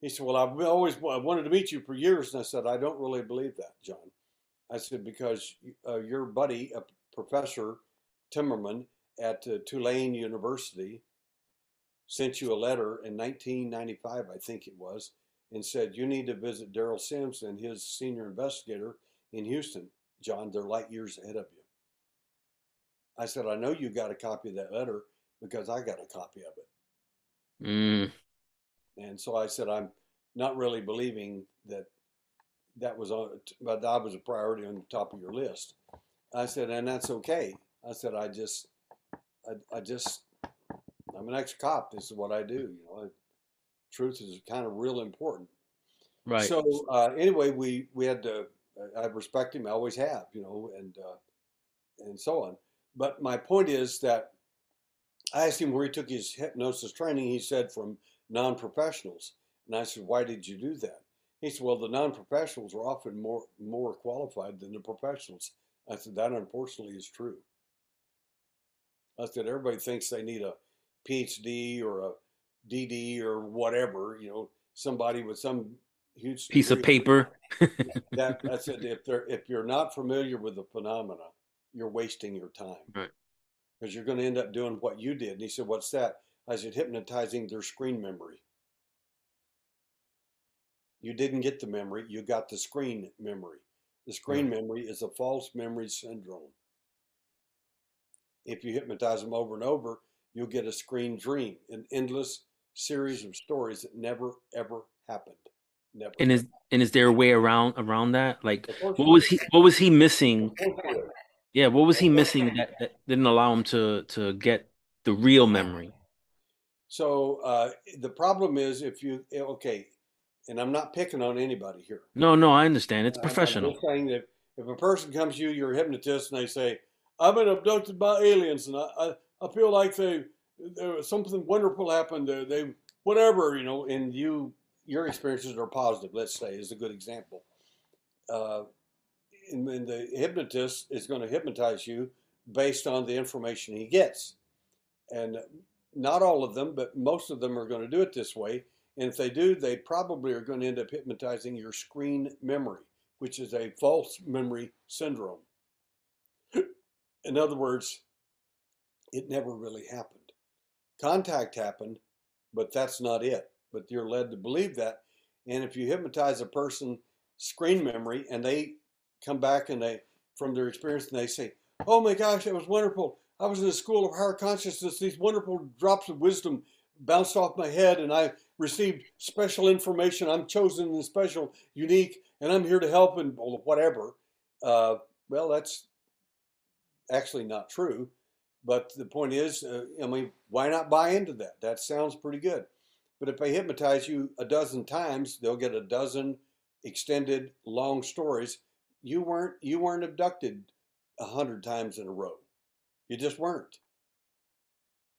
He said, well, I've always I wanted to meet you for years. And I said, I don't really believe that, John. I said, because uh, your buddy, a Professor Timmerman at uh, Tulane University, sent you a letter in 1995, I think it was, and said, You need to visit Derrel and his senior investigator in Houston. John, they're light years ahead of you. I said, I know you got a copy of that letter because I got a copy of it. Mm. And so I said, I'm not really believing that that was on, but that was a priority on the top of your list. I said, and that's okay. I said, I just, I, I just, I'm an ex-cop. This is what I do. You know, truth is kind of real important. Right. So uh, anyway, we we had to. I respect him. I always have. You know, and uh, and so on. But my point is that I asked him where he took his hypnosis training. He said from non-professionals, and I said, "Why did you do that?" He said, "Well, the non-professionals are often more more qualified than the professionals." I said, "That unfortunately is true." I said, "Everybody thinks they need a PhD or a DD or whatever, you know, somebody with some huge piece of paper. that that's it. If they're if you're not familiar with the phenomena, you're wasting your time. Right. Because you're going to end up doing what you did. And he said, What's that? I said, hypnotizing their screen memory. You didn't get the memory, you got the screen memory. The screen right. memory is a false memory syndrome. If you hypnotize them over and over, you'll get a screen dream, an endless series of stories that never ever happened. Never. And is and is there a way around around that? Like, what was he what was he missing? Yeah, what was he missing that, that didn't allow him to to get the real memory? So uh, the problem is if you eh, okay, and I'm not picking on anybody here. No, no, I understand. It's professional. I'm saying that if a person comes to you, you're a hypnotist, and they say, "I've been abducted by aliens," and I, I, I feel like they there was something wonderful happened. They, they whatever you know, and you your experiences are positive. Let's say is a good example. Uh, and, and the hypnotist is going to hypnotize you based on the information he gets, and not all of them, but most of them are going to do it this way. And if they do, they probably are going to end up hypnotizing your screen memory, which is a false memory syndrome. In other words, it never really happened. Contact happened, but that's not it. But you're led to believe that. And if you hypnotize a person screen memory and they come back and they from their experience and they say, Oh my gosh, that was wonderful. I was in the school of higher consciousness. These wonderful drops of wisdom bounced off my head and I received special information. I'm chosen and special, unique, and I'm here to help and whatever. Uh, well, that's actually not true. But the point is, uh, I mean, why not buy into that? That sounds pretty good. But if they hypnotize you a dozen times, they'll get a dozen extended long stories. You weren't you weren't abducted a hundred times in a row. You just weren't.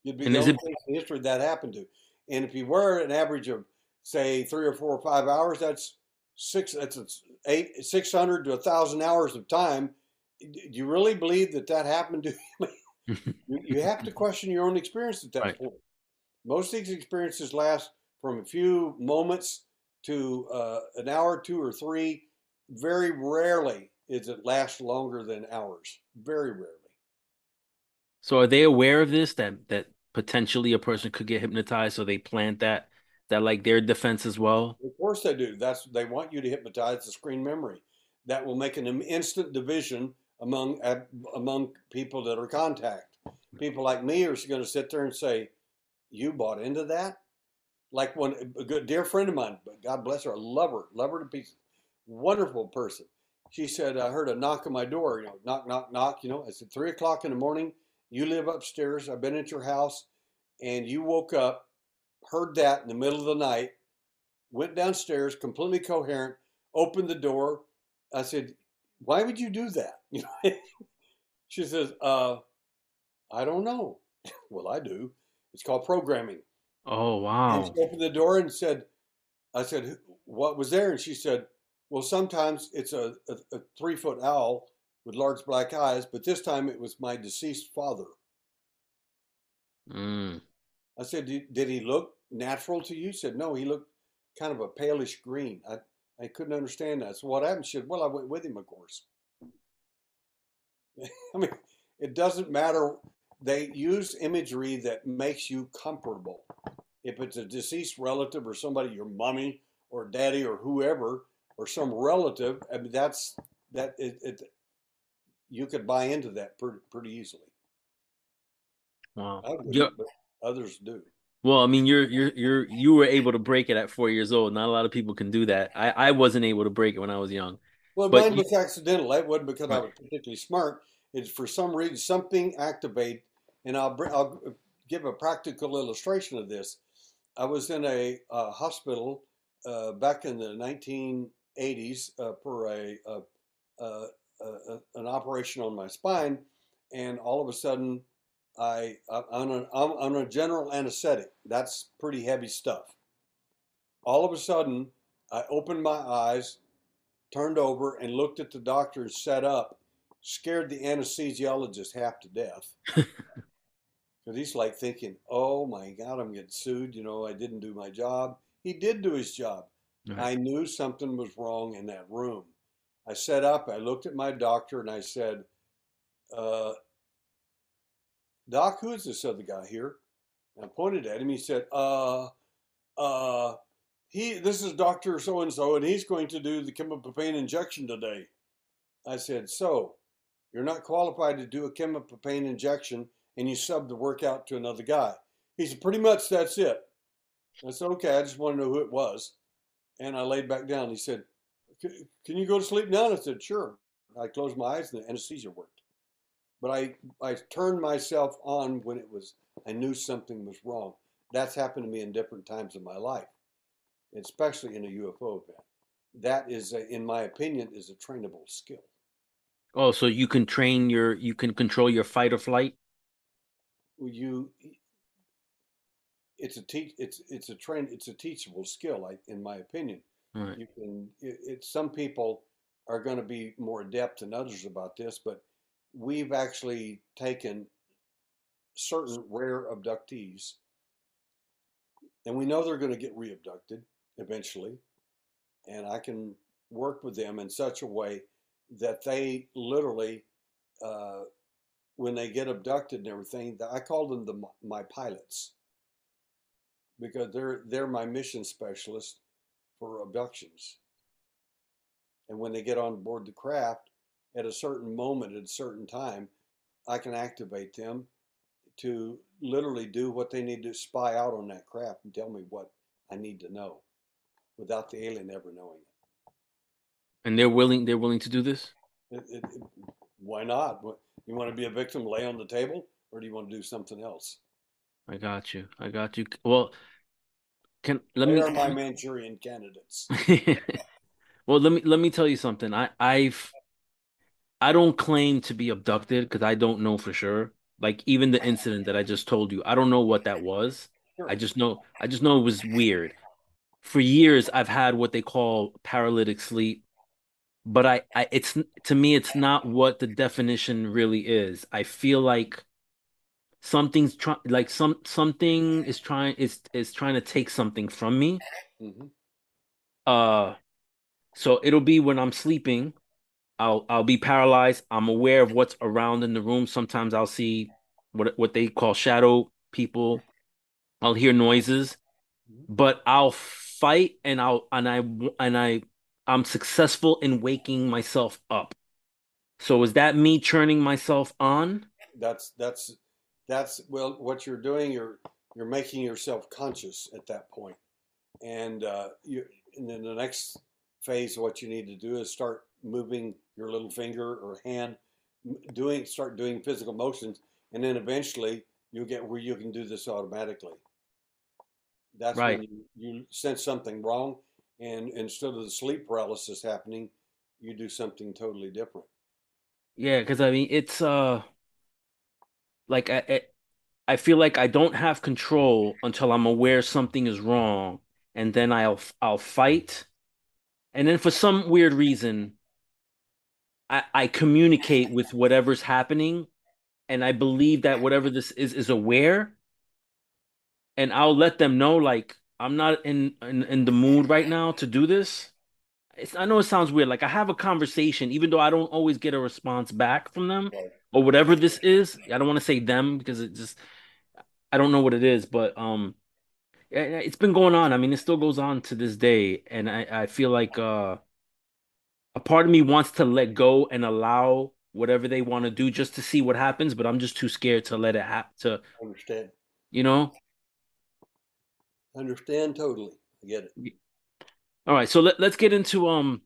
You'd be and the only it... in history that happened to. And if you were an average of say three or four or five hours, that's six that's eight six hundred to a thousand hours of time. Do you really believe that that happened to you? you, you, have to question your own experience at that right. point. Most of these experiences last from a few moments to uh, an hour, two or three. Very rarely is it last longer than hours. Very rarely. So, are they aware of this? That that potentially a person could get hypnotized, so they plant that that like their defense as well. Of course, they do. That's they want you to hypnotize the screen memory. That will make an instant division among among people that are contact. People like me are going to sit there and say, "You bought into that." Like one a good dear friend of mine, God bless her, I love her, love her to pieces. wonderful person. She said, I heard a knock on my door, you know, knock, knock, knock. You know, it's said, three o'clock in the morning. You live upstairs. I've been at your house, and you woke up, heard that in the middle of the night, went downstairs, completely coherent, opened the door. I said, Why would you do that? You know, she says, uh, I don't know. well, I do. It's called programming. Oh And wow. she opened the door and said, I said, what was there? And she said, well, sometimes it's a, a, a three foot owl with large black eyes, but this time it was my deceased father. Mm. I said, did, did he look natural to you? She said, no, he looked kind of a palish green. I, I couldn't understand that. So what happened? She said, well, I went with him, of course. I mean, it doesn't matter. They use imagery that makes you comfortable. If it's a deceased relative or somebody, your mommy or daddy or whoever, or some relative, I mean, that's that it, it you could buy into that pretty, pretty easily. Wow. Yeah. others do. Well, I mean, you're you're you're you were able to break it at four years old. Not a lot of people can do that. I I wasn't able to break it when I was young. Well, But mine you- was accidental. That wasn't because I was particularly smart. It's for some reason something activate, and I'll I'll give a practical illustration of this. I was in a uh, hospital uh, back in the 1980s uh, for a, an operation on my spine, and all of a sudden, I I'm on a, I'm on a general anesthetic. That's pretty heavy stuff. All of a sudden, I opened my eyes turned over and looked at the doctor and sat up, scared the anesthesiologist half to death. Because he's like thinking, oh my God, I'm getting sued. You know, I didn't do my job. He did do his job. Right. I knew something was wrong in that room. I sat up, I looked at my doctor, and I said, uh, Doc, who is this other guy here? And I pointed at him. He said, uh, uh, he, this is Dr. So and so, and he's going to do the chemical pain injection today. I said, So, you're not qualified to do a chemical pain injection, and you sub the work out to another guy. He said, Pretty much that's it. I said, Okay, I just want to know who it was. And I laid back down. He said, Can you go to sleep now? And I said, Sure. I closed my eyes, and the anesthesia worked. But I, I turned myself on when it was, I knew something was wrong. That's happened to me in different times of my life, especially in a UFO event. That is, a, in my opinion, is a trainable skill. Oh, so you can train your you can control your fight or flight? You, it's a teach, it's it's a train, it's a teachable skill, I, in my opinion. Right. You can, it, it's some people are going to be more adept than others about this, but we've actually taken certain rare abductees, and we know they're going to get reabducted eventually, and I can work with them in such a way that they literally, uh, when they get abducted and everything, I call them the my pilots because they're they're my mission specialist for abductions. And when they get on board the craft, at a certain moment, at a certain time, I can activate them to literally do what they need to spy out on that craft and tell me what I need to know without the alien ever knowing And they're willing they're willing to do this? it. It, it, it- why not? You want to be a victim, lay on the table, or do you want to do something else? I got you. I got you. Well, can let they me are my Manchurian candidates. Well, let me let me tell you something. I I've I don't claim to be abducted because I don't know for sure. Like even the incident that I just told you, I don't know what that was. Sure. I just know I just know it was weird. For years I've had what they call paralytic sleep, but I, I it's to me it's not what the definition really is. I feel like something's trying like some something is trying is is trying to take something from me. Mhm. Uh so it'll be when I'm sleeping, I'll I'll be paralyzed. I'm aware of what's around in the room. Sometimes I'll see what what they call shadow people. I'll hear noises, but I'll fight and I'll and I and I I'm successful in waking myself up. So is that me turning myself on? That's that's that's well, what you're doing. You're you're making yourself conscious at that point. and uh, you and then the next phase, what you need to do is start moving your little finger or hand, doing start doing physical motions, and then eventually you'll get where you can do this automatically. That's Right. when you, you sense something wrong, and instead of the sleep paralysis happening, you do something totally different. Yeah, because I mean it's uh like I, I I feel like I don't have control until I'm aware something is wrong, and then I'll I'll fight, and then for some weird reason I I communicate with whatever's happening, and I believe that whatever this is is aware, and I'll let them know like I'm not in in, in the mood right now to do this. It's, I know it sounds weird. Like I have a conversation, even though I don't always get a response back from them or whatever this is. I don't want to say them because it just I don't know what it is, but um, it's been going on. I mean, it still goes on to this day, and I I feel like uh, a part of me wants to let go and allow whatever they want to do just to see what happens, but I'm just too scared to let it happen. To Understand? you know. Understand totally. I get it. All right, so let let's get into um.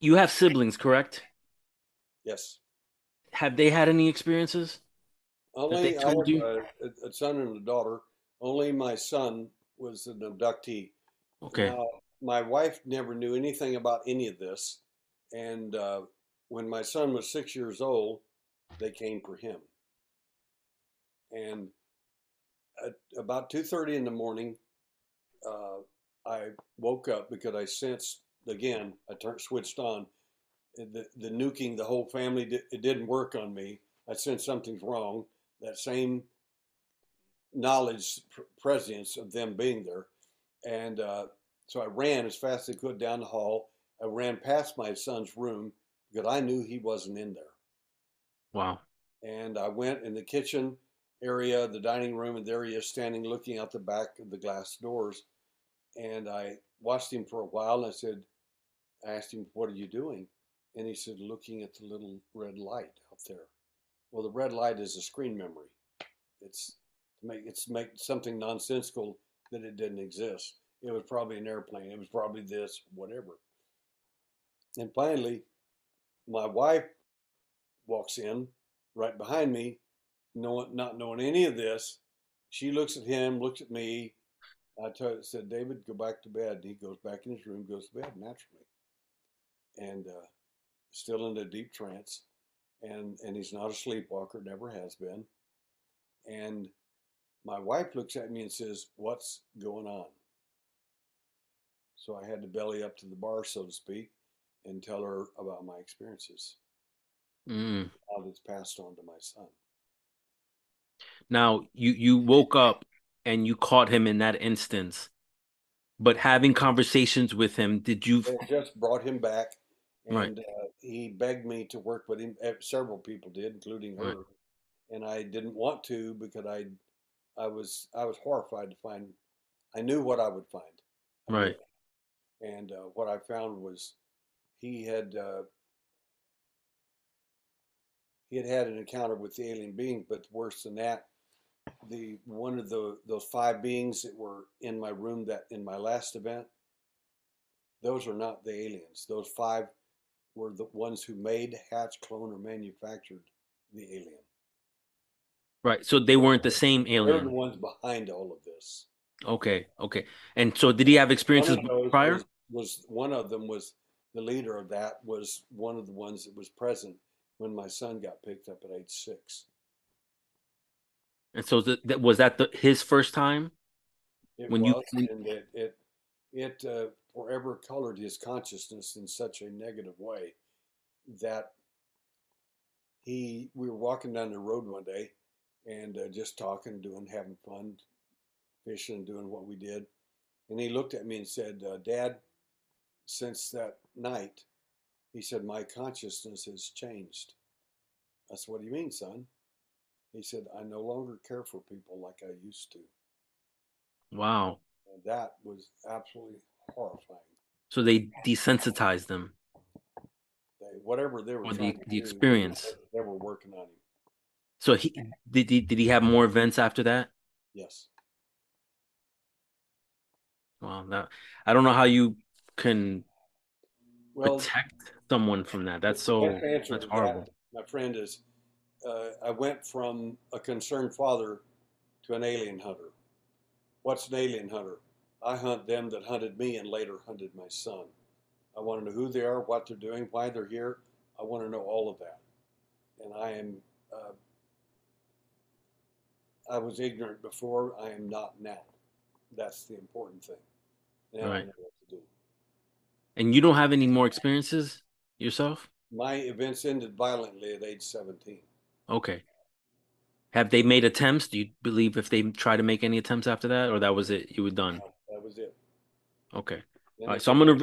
You have siblings, correct? Yes. Have they had any experiences? Only I you? a, a son and a daughter. Only my son was an abductee. Okay. Now, my wife never knew anything about any of this, and uh, when my son was six years old, they came for him. And at about two thirty in the morning, uh, I woke up because I sensed again. I turned switched on the the nuking the whole family. It didn't work on me. I sensed something's wrong. That same knowledge, presence of them being there, and uh, so I ran as fast as I could down the hall. I ran past my son's room because I knew he wasn't in there. Wow. And I went in the kitchen area, the dining room, and there he is standing looking out the back of the glass doors. And I watched him for a while and I said, I asked him, What are you doing? And he said, Looking at the little red light out there. Well, the red light is a screen memory. It's to make it's make something nonsensical that it didn't exist. It was probably an airplane. It was probably this, whatever. And finally, my wife walks in right behind me, knowing, not knowing any of this. She looks at him, looks at me. I told, said, David, go back to bed. He goes back in his room, goes to bed naturally. And uh, still in a deep trance. And, and he's not a sleepwalker, never has been. And my wife looks at me and says, What's going on? So I had to belly up to the bar, so to speak, and tell her about my experiences, Mm. how it's passed on to my son. Now you you woke up and you caught him in that instance, but having conversations with him, did you? Just brought him back, Right. uh, he begged me to work with him. Eh, Several people did, including her, Right. and I didn't want to because I, I was I was horrified to find. I knew what I would find. Right. And uh, what I found was, he had uh, he had had an encounter with the alien being, but worse than that, the one of the those five beings that were in my room that in my last event, those are not the aliens. Those five were the ones who made, hatched, clone or manufactured the alien. Right. So they weren't the same alien They're the ones behind all of this. Okay. Okay. And so did he have experiences prior? was, was one of them was the leader of that was one of the ones that was present when my son got picked up at age six. And so th that was that the, his first time? It When you- was, and it it it uh, forever colored his consciousness in such a negative way that he we were walking down the road one day and uh, just talking, doing, having fun, fishing, doing what we did, and he looked at me and said, uh, "Dad, since that night," he said, "my consciousness has changed." That's "What do you mean, son?" He said, "I no longer care for people like I used to." Wow. And that was absolutely horrifying. So they desensitized them. They, whatever they were Or the- the do, experience. they were working on him. So he did he did he have more events after that? Yes. Wow. That I don't know how you can well, protect someone from that? That's so that's horrible. That, my friend is. Uh, I went from a concerned father to an alien hunter. What's an alien hunter? I hunt them that hunted me and later hunted my son. I want to know who they are, what they're doing, why they're here. I want to know all of that. And I am, uh, I was ignorant before, I am not now. That's the important thing. Now right. I what to do. And you don't have any more experiences yourself? My events ended violently at age 17. Okay. Have they made attempts? Do you believe if they try to make any attempts after that, or that was it? You were done. That was it. Okay. All right. So I'm gonna.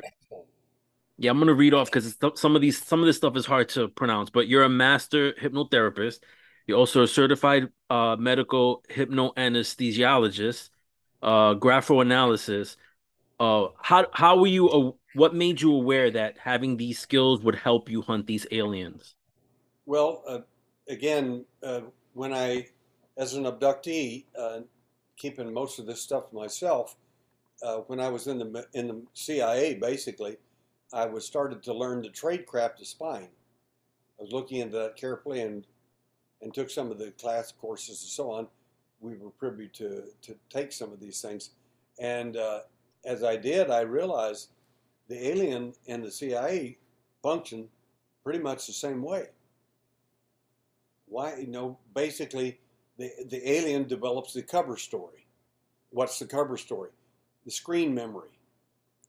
Yeah, I'm gonna read off because some of these some of this stuff is hard to pronounce. But you're a master hypnotherapist. You're also a certified uh, medical hypnoanesthesiologist, uh, graphoanalysis. Uh, how how were you? Uh, what made you aware that having these skills would help you hunt these aliens? Well, uh, again, uh, when I, as an abductee, uh, keeping most of this stuff myself, uh, when I was in the in the CIA, basically, I was started to learn the trade craft of spying. I was looking into that carefully and and took some of the class courses and so on. We were privy to to take some of these things, and uh, as I did, I realized the alien and the CIA function pretty much the same way. Why, you know, basically, the the alien develops the cover story. What's the cover story? The screen memory.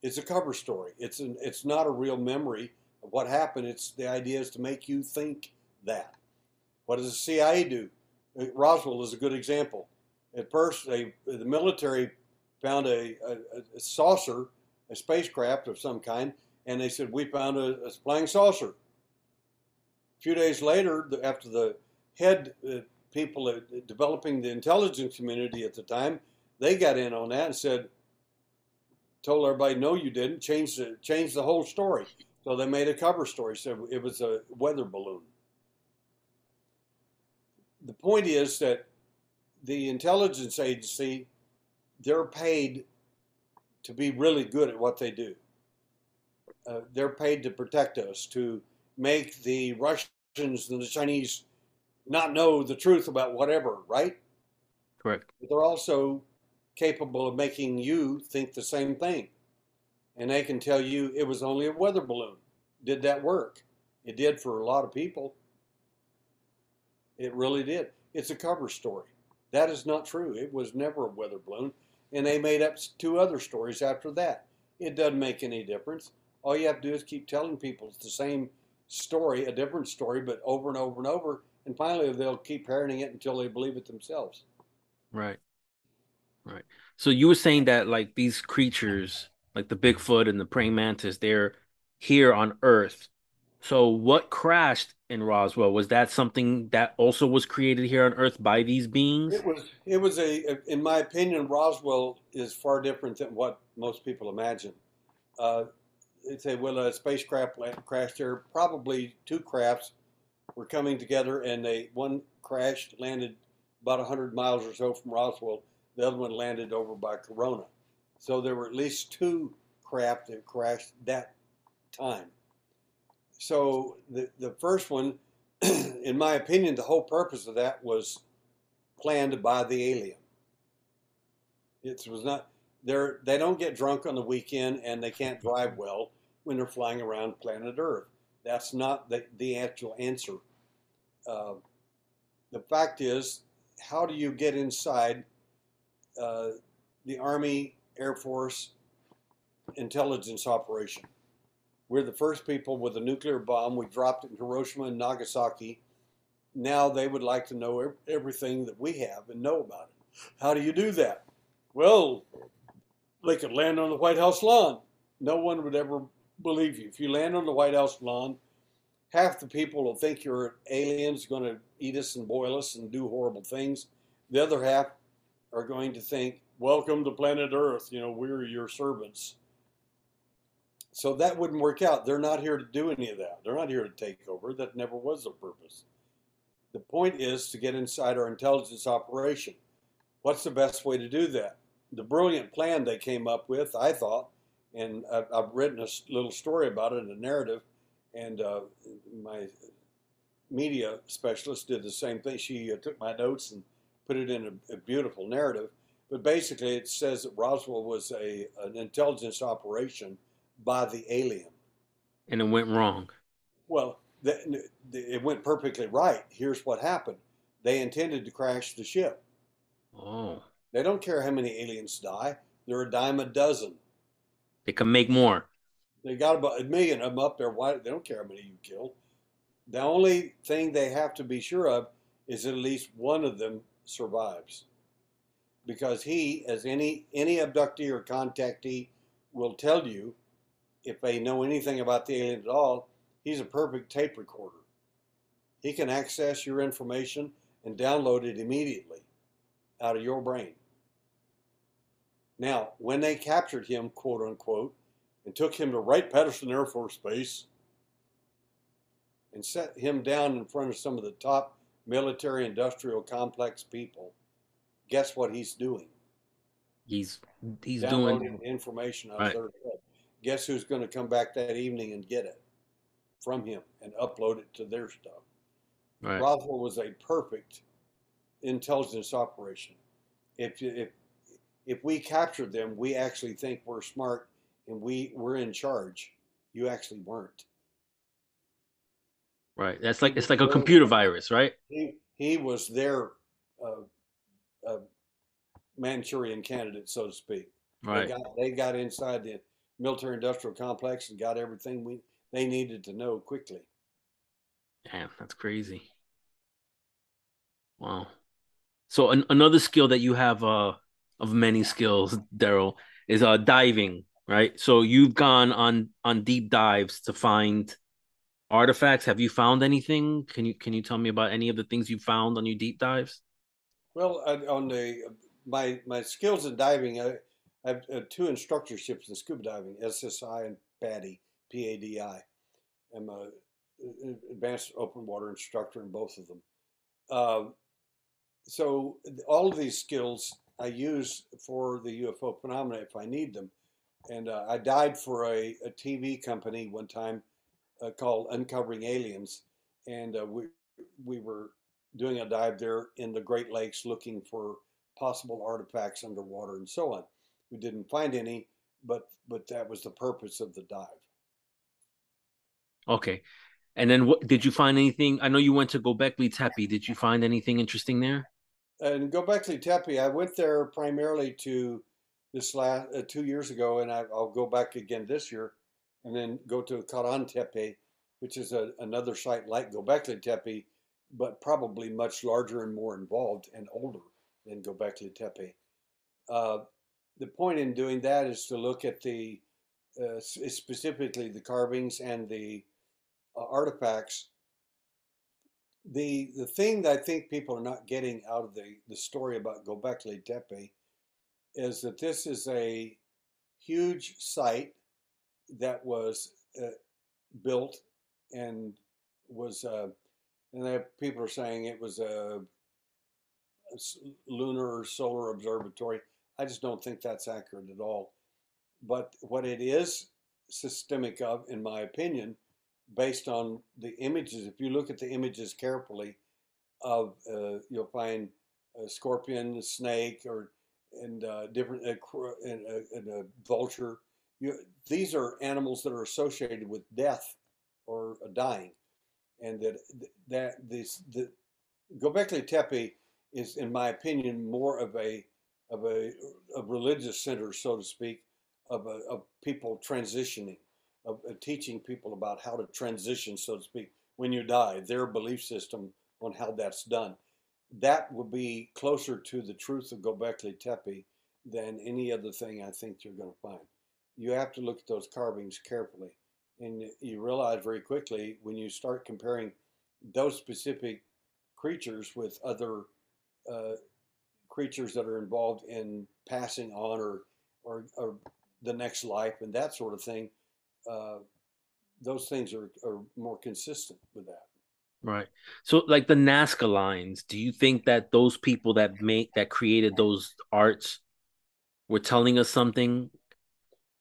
It's a cover story. It's an, it's not a real memory of what happened. It's the idea is to make you think that. What does the CIA do? Uh, Roswell is a good example. At first, they, the military found a, a, a saucer, a spacecraft of some kind, and they said, We found a, a flying saucer. A few days later, after the head uh, people uh, developing the intelligence community at the time, they got in on that and said, told everybody, no, you didn't. Change the, change the whole story. So they made a cover story. So it was a weather balloon. The point is that the intelligence agency they're paid to be really good at what they do. Uh, they're paid to protect us, to make the Russians and the Chinese not know the truth about whatever, right? Correct. But they're also capable of making you think the same thing. And they can tell you it was only a weather balloon. Did that work? It did for a lot of people. It really did. It's a cover story. That is not true. It was never a weather balloon and they made up two other stories after that. It doesn't make any difference. All you have to do is keep telling people it's the same story, a different story, but over and over and over, and finally they'll keep parroting it until they believe it themselves. Right. Right. So you were saying that like these creatures, like the Bigfoot and the praying mantis, they're here on Earth. So what crashed in Roswell was that something that also was created here on Earth by these beings? It was. It was a. In my opinion, Roswell is far different than what most people imagine. Uh, they say, well, a spacecraft crashed here. Probably two crafts were coming together, and they one crashed, landed about hundred miles or so from Roswell. The other one landed over by Corona. So there were at least two craft that crashed that time. So the, the first one, in my opinion, the whole purpose of that was planned by the alien. It was not they're they don't get drunk on the weekend and they can't drive well when they're flying around planet Earth. That's not the, the actual answer. Uh, the fact is, how do you get inside uh, the Army, Air Force intelligence operation? We're the first people with a nuclear bomb. We dropped it in Hiroshima and Nagasaki. Now they would like to know everything that we have and know about it. How do you do that? Well, they could land on the White House lawn. No one would ever believe you. If you land on the White House lawn, half the people will think you're aliens going to eat us and boil us and do horrible things. The other half are going to think, welcome to planet Earth. You know, we're your servants. So that wouldn't work out. They're not here to do any of that. They're not here to take over. That never was their purpose. The point is to get inside our intelligence operation. What's the best way to do that? The brilliant plan they came up with, I thought, And I've, I've written a little story about it, a narrative, and uh, my media specialist did the same thing. She uh, took my notes and put it in a, a, beautiful narrative. But basically, it says that Roswell was a an intelligence operation by the alien, and it went wrong. Well, the, the, it went perfectly right. Here's what happened: they intended to crash the ship. Oh. They don't care how many aliens die. They're a dime a dozen. They can make more. They got about a million of them up there. Why? They don't care how many you killed. The only thing they have to be sure of is at least one of them survives. Because he, as any any abductee or contactee will tell you, if they know anything about the alien at all, he's a perfect tape recorder. He can access your information and download it immediately out of your brain. Now, when they captured him, quote unquote, and took him to Wright-Patterson Air Force Base and set him down in front of some of the top military industrial complex people, guess what he's doing? He's he's Downloading doing information out right. of their head. Guess who's going to come back that evening and get it from him and upload it to their stuff? right. Roswell was a perfect intelligence operation. If if if we captured them, we actually think we're smart and we we're in charge. You actually weren't. Right. That's like it's like a computer virus, right? He he was their uh, uh, Manchurian candidate, so to speak. Right. They got they got inside the military industrial complex and got everything we they needed to know quickly. Damn, that's crazy. Wow. So an, another skill that you have uh of many skills, Derrel, is uh diving, right? So you've gone on on deep dives to find artifacts. Have you found anything? Can you can you tell me about any of the things you found on your deep dives? Well, on the my my skills in diving, I, I have uh, two instructorships in scuba diving, SSI and PADI, P-A-D-I. I'm a advanced open water instructor in both of them. Uh, so all of these skills I use for the UFO phenomena if I need them. And uh, I died for a, a, TV company one time uh, called Uncovering Aliens, and uh, we we were doing a dive there in the Great Lakes looking for possible artifacts underwater and so on. We didn't find any, but but that was the purpose of the dive. Okay. And then what did you find anything? I know you went to Gobekli Tepe. Did you find anything interesting there? And Gobekli Tepe, I went there primarily to this last uh, two years ago, and I, will go back again this year, and then go to Karahan Tepe, which is a, another site like Gobekli Tepe, but probably much larger and more involved and older than Gobekli Tepe. Uh, the point in doing that is to look at the uh, specifically the carvings and the uh, artifacts the the thing that I think people are not getting out of the, the story about Gobekli Tepe is that this is a huge site that was uh, built and was uh, and people are saying it was a, a lunar or solar observatory. I just don't think that's accurate at all. But what it is systemic of, in my opinion, based on the images. If you look at the images carefully, of uh, you'll find a scorpion, a snake, or and uh, different uh, and, and, a vulture. You, these are animals that are associated with death or dying, and that that this the Gobekli Tepe is, in my opinion, more of a of a, a religious center, so to speak, of, a, of people transitioning of, of teaching people about how to transition, so to speak, when you die, their belief system on how that's done. That will be closer to the truth of Gobekli Tepe than any other thing I think you're going to find. You have to look at those carvings carefully. And you realize very quickly when you start comparing those specific creatures with other uh, creatures that are involved in passing on or, or, or the next life and that sort of thing, uh, those things are, are more consistent with that. Right. So like the Nazca lines, do you think that those people that make that created those arts were telling us something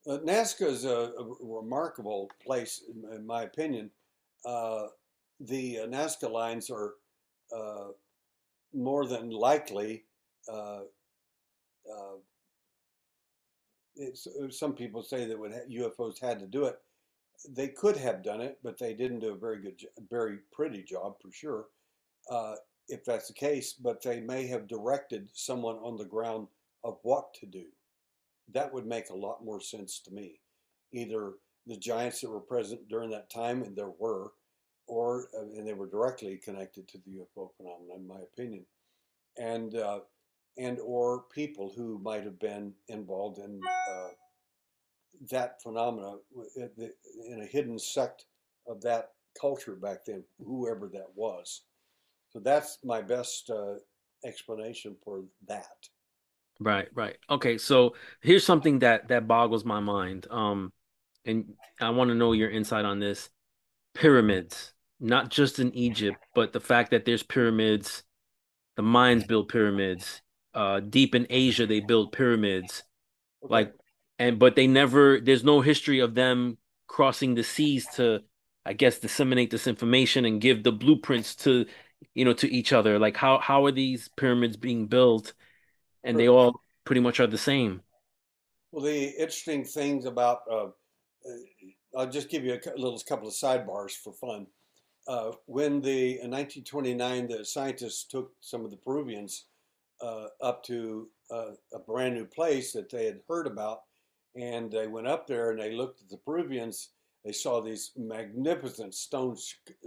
Uh, Nazca is a, a remarkable place, in, in my opinion. Uh, the uh, Nazca lines are uh, more than likely. Uh, uh, some people say that when UFOs had to do it, they could have done it, but they didn't do a very good, very pretty job for sure. if that's the case, but they may have directed someone on the ground of what to do that would make a lot more sense to me. Either the giants that were present during that time, and there were, or uh, and they were directly connected to the UFO phenomenon, in my opinion, and uh, and or people who might have been involved in uh, that phenomena in a hidden sect of that culture back then, whoever that was. So that's my best uh, explanation for that. Right, right. Okay, so here's something that that boggles my mind. Um, and I want to know your insight on this. Pyramids, not just in Egypt, but the fact that there's pyramids, the Mayans built pyramids. Uh, deep in Asia, they built pyramids. Okay. Like, and but they never. There's no history of them crossing the seas to, I guess, disseminate this information and give the blueprints to, you know, to each other. Like, how how are these pyramids being built? and they all pretty much are the same. Well, the interesting things about uh, uh I'll just give you a little couple of sidebars for fun. Uh, when the in 1929 the scientists took some of the Peruvians uh, up to uh, a brand new place that they had heard about, and they went up there and they looked at the Peruvians. They saw these magnificent stone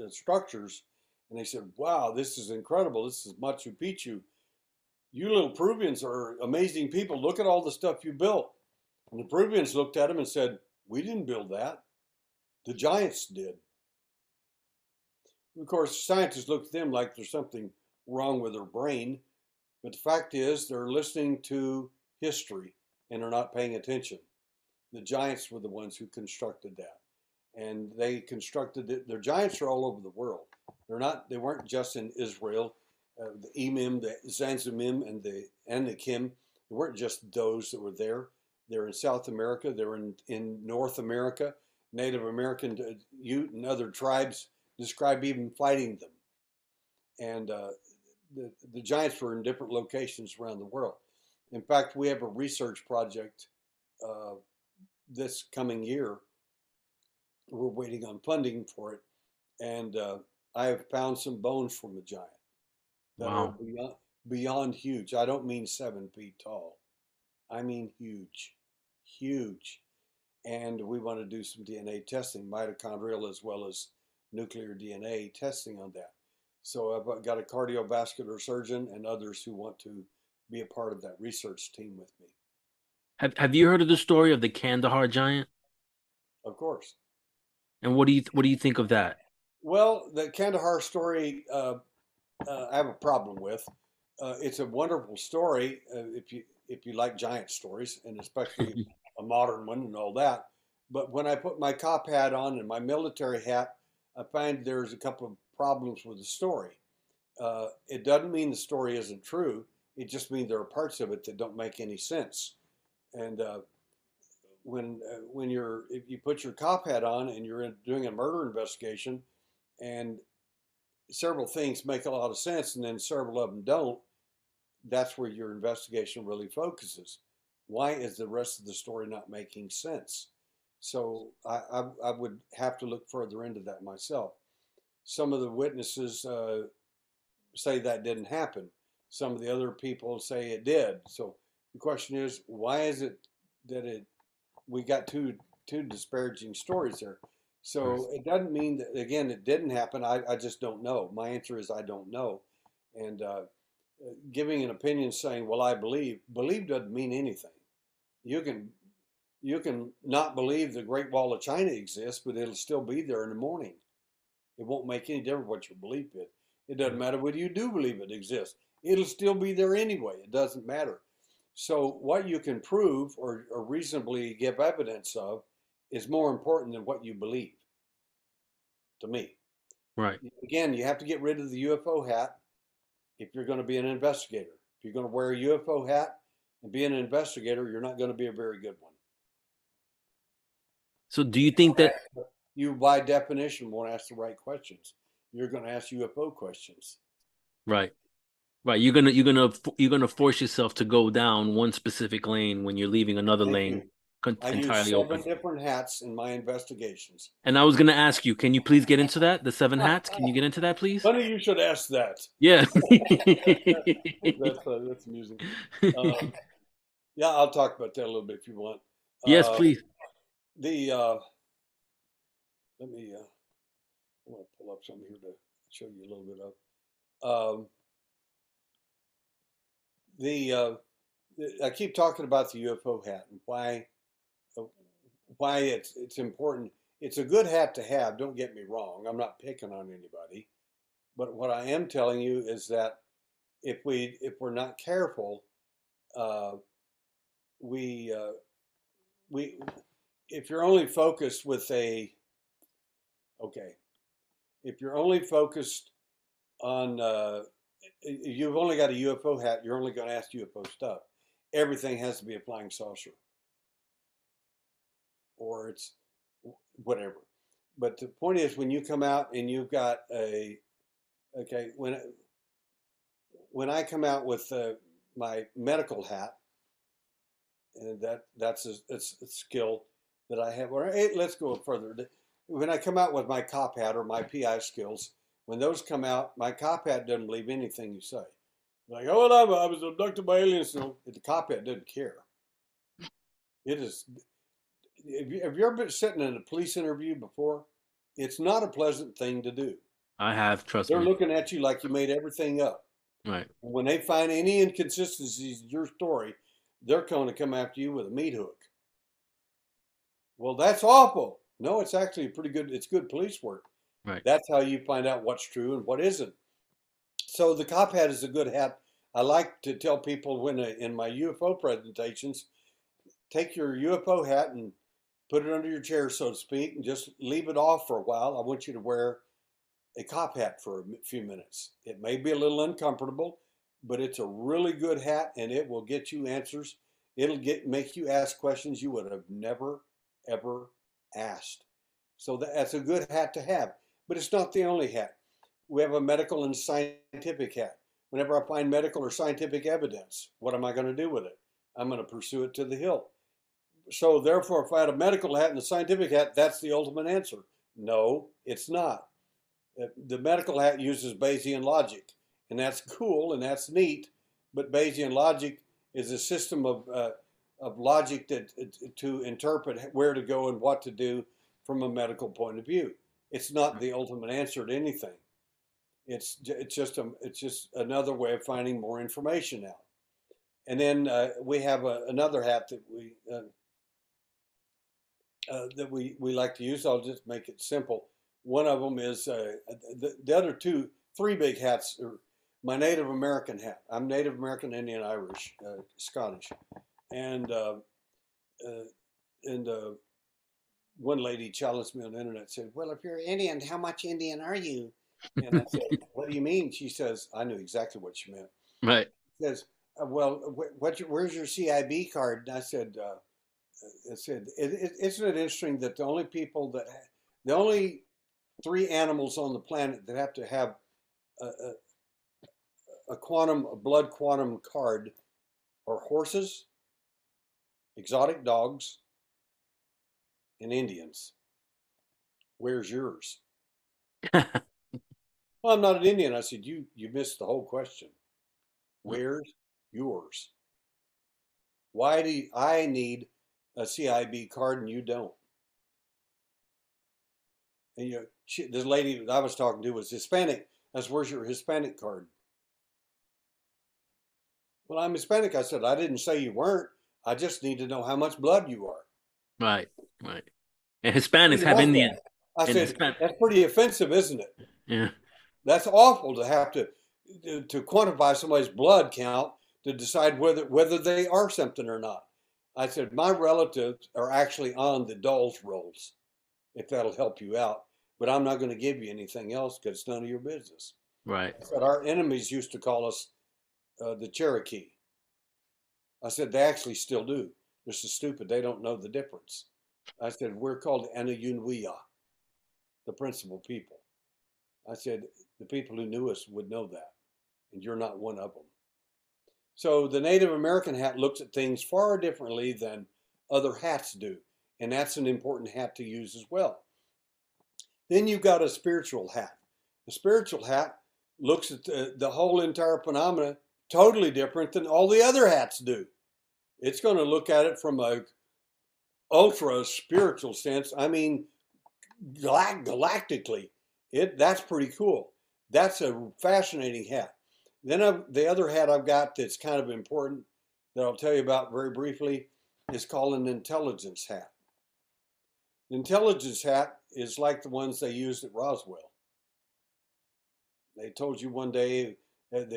uh, structures, and they said, "Wow, this is incredible! This is Machu Picchu." you little Peruvians are amazing people. Look at all the stuff you built. And the Peruvians looked at him and said, We didn't build that. The giants did. Of course, scientists looked at them like there's something wrong with their brain. But the fact is, they're listening to history and are not paying attention. The giants were the ones who constructed that. And they constructed it. Their giants are all over the world. They're not, they weren't just in Israel uh, the Emim, the Zamzummim, and the Anakim. They weren't just those that were there. They're in South America. They're in, in North America. Native American uh, Ute and other tribes describe even fighting them. And uh, the, the giants were in different locations around the world. In fact, we have a research project uh, this coming year. We're waiting on funding for it. And uh, I have found some bones from a giant that wow. are beyond, beyond huge. I don't mean seven feet tall. I mean huge, huge. And we want to do some DNA testing, mitochondrial as well as nuclear DNA testing on that. So I've got a cardiovascular surgeon and others who want to be a part of that research team with me. Have Have you heard of the story of the Kandahar giant? Of course. And what do you What do you think of that? Well, the Kandahar story uh, uh, I have a problem with. Uh, it's a wonderful story uh, if you if you like giant stories, and especially a modern one and all that. But when I put my cop hat on and my military hat, I find there's a couple of problems with the story. Uh, it doesn't mean the story isn't true. It just means there are parts of it that don't make any sense. And uh, when uh, when you're if you put your cop hat on and you're doing a murder investigation, and several things make a lot of sense and then several of them don't, that's where your investigation really focuses. Why is the rest of the story not making sense? So I, I, I would have to look further into that myself. Some of the witnesses uh, say that didn't happen. Some of the other people say it did. So the question is, why is it that it we got two two disparaging stories there? So it doesn't mean that again it didn't happen. I, I just don't know. My answer is I don't know. And uh, giving an opinion saying, "Well, I believe," believe doesn't mean anything. You can you can not believe the Great Wall of China exists, but it'll still be there in the morning. It won't make any difference what your belief is. It doesn't matter whether you do believe it exists. It'll still be there anyway. It doesn't matter. So what you can prove or, or reasonably give evidence of is more important than what you believe to me. Right. Again, you have to get rid of the UFO hat if you're going to be an investigator. If you're going to wear a UFO hat and be an investigator, you're not going to be a very good one. So do you think that you, by definition, won't ask the right questions? You're going to ask UFO questions. right, right? You're gonna you're gonna you're gonna force yourself to go down one specific lane when you're leaving another Thank lane you. con- I use entirely seven open. different hats in my investigations. And I was gonna ask you, can you please get into that? The seven hats? Can you get into that, please? Funny you should ask that. Yeah. That's uh, that's amusing. Um, yeah, I'll talk about that a little bit if you want. yes, Uh, please. The uh, let me. Uh, I want to pull up something here to show you a little bit of. Um, the, uh, the I keep talking about the UFO hat and why uh, why it's it's important. It's a good hat to have. Don't get me wrong. I'm not picking on anybody, but what I am telling you is that if we if we're not careful, uh, we uh, we if you're only focused with a okay if you're only focused on uh, you've only got a ufo hat you're only going to ask ufo stuff everything has to be a flying saucer or it's whatever but the point is when you come out and you've got a okay when when i come out with uh, my medical hat and that that's a, a skill that I have. Or hey, let's go further. When I come out with my cop hat or my PI skills, when those come out, my cop hat doesn't believe anything you say. Like, oh, well, I was abducted by aliens. No, the cop hat doesn't care. It is. Have you, have you ever been sitting in a police interview before? It's not a pleasant thing to do. I have, trust They're me. looking at you like you made everything up. Right. When they find any inconsistencies in your story, they're going to come after you with a meat hook. Well, that's awful. No, it's actually pretty good. It's good police work. Right. That's how you find out what's true and what isn't. So the cop hat is a good hat. I like to tell people when I, in my UFO presentations, take your UFO hat and put it under your chair, so to speak, and just leave it off for a while. I want you to wear a cop hat for a few minutes. It may be a little uncomfortable, but it's a really good hat and it will get you answers. It'll get make you ask questions you would have never ever asked. So that's a good hat to have, but it's not the only hat. We have a medical and scientific hat. Whenever I find medical or scientific evidence, what am I going to do with it? I'm going to pursue it to the hill. So therefore, if I had a medical hat and a scientific hat, that's the ultimate answer. No, it's not. Uh, The medical hat uses Bayesian logic, and that's cool and that's neat. But Bayesian logic is a system of uh, of logic that to interpret where to go and what to do from a medical point of view. It's not the ultimate answer to anything. It's it's just a it's just another way of finding more information out. And then uh, we have a, another hat that we uh, uh, that we, we like to use. I'll just make it simple. One of them is uh, the, the other two, three big hats are my Native American hat. I'm Native American, Indian, Irish, uh, Scottish, and uh, uh, and uh, one lady challenged me on the internet. Said, "Well, if you're Indian, how much Indian are you?" And I said, "What do you mean?" She says, "I knew exactly what she meant." Right. She says, uh, "Well, wh- what your, where's your CIB card?" And I said, uh, "I said, it, it, isn't it interesting that the only people that ha- the only three animals on the planet that have to have a, a, a quantum, a blood quantum card are horses, exotic dogs, and Indians. Where's yours? Well, I'm not an Indian. I said, you you missed the whole question. Where's yours? Why do you- I need a CIB card and you don't? And you know, she, this lady that I was talking to was Hispanic. I said, where's your Hispanic card? Well, I'm Hispanic. I said, I didn't say you weren't. I just need to know how much blood you are. Right. Right. And Hispanics have Indian. that. I and said, that's pretty offensive, isn't it? Yeah. That's awful to have to to, to quantify somebody's blood count to decide whether whether they are something or not. I said my relatives are actually on the Dawes rolls, if that'll help you out. But I'm not going to give you anything else because it's none of your business. Right. But our enemies used to call us uh, the Cherokee. I said they actually still do. They're so stupid they don't know the difference. I said, we're called Aniyunwiya, the principal people. I said, the people who knew us would know that, and you're not one of them. So the Native American hat looks at things far differently than other hats do, and that's an important hat to use as well. Then you've got a spiritual hat. The spiritual hat looks at the, the whole entire phenomena totally different than all the other hats do. It's going to look at it from a ultra spiritual sense. I mean, galactically, it that's pretty cool. That's a fascinating hat. Then I've, the other hat I've got that's kind of important that I'll tell you about very briefly is called an intelligence hat. The intelligence hat is like the ones they used at Roswell. They told you one day that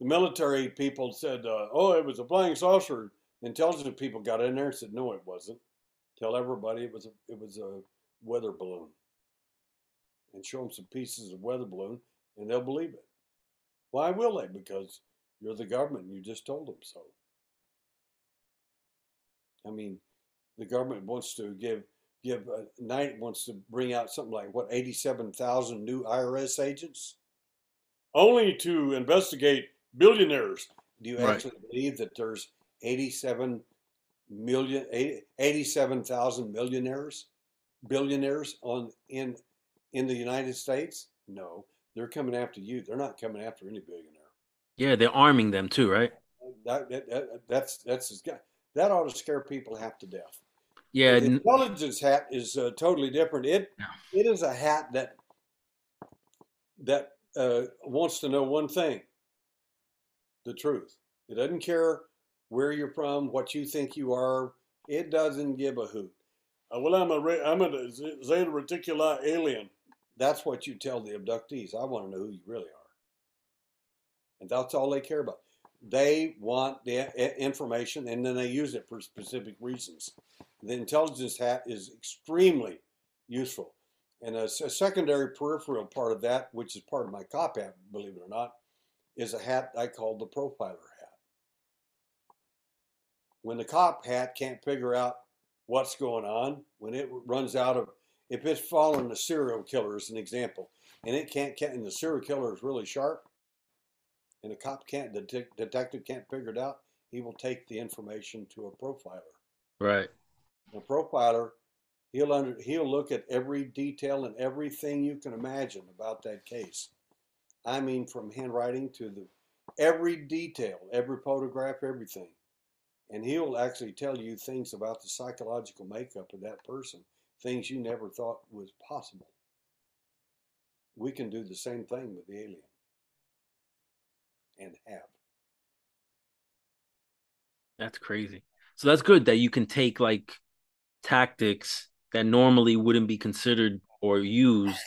the, military people said, uh, oh, it was a flying saucer. Intelligence people got in there and said, no, it wasn't. Tell everybody it was a, it was a weather balloon. And show them some pieces of weather balloon and they'll believe it. Why will they? Because you're the government you just told them so. I mean, the government wants to give give uh, night wants to bring out something like what 87,000 new IRS agents only to investigate billionaires. Do you right. actually believe that there's 87 million 87,000 millionaires billionaires on in in the United States? No. They're coming after you. They're not coming after any billionaire. Yeah, they're arming them too, right? That, that, that that's that's that ought to scare people half to death. Yeah, the intelligence hat is uh, totally different. It yeah. it is a hat that that uh, wants to know one thing: the truth. It doesn't care where you're from, what you think you are. It doesn't give a hoot. Uh, well, I'm a I'm a Zeta Reticuli alien. That's what you tell the abductees. I want to know who you really are. And that's all they care about. They want the information and then they use it for specific reasons. The intelligence hat is extremely useful. And a, a secondary peripheral part of that, which is part of my cop hat, believe it or not, is a hat I call the profiler hat. When the cop hat can't figure out what's going on, when it runs out of if it's following a serial killer as an example, and it can't, and the serial killer is really sharp, and the cop can't, the detective can't figure it out, he will take the information to a profiler. Right. A profiler, he'll under, he'll look at every detail and everything you can imagine about that case. I mean, from handwriting to the every detail, every photograph, everything, and he'll actually tell you things about the psychological makeup of that person things you never thought was possible. We can do the same thing with the alien and have. That's crazy. So that's good that you can take like tactics that normally wouldn't be considered or used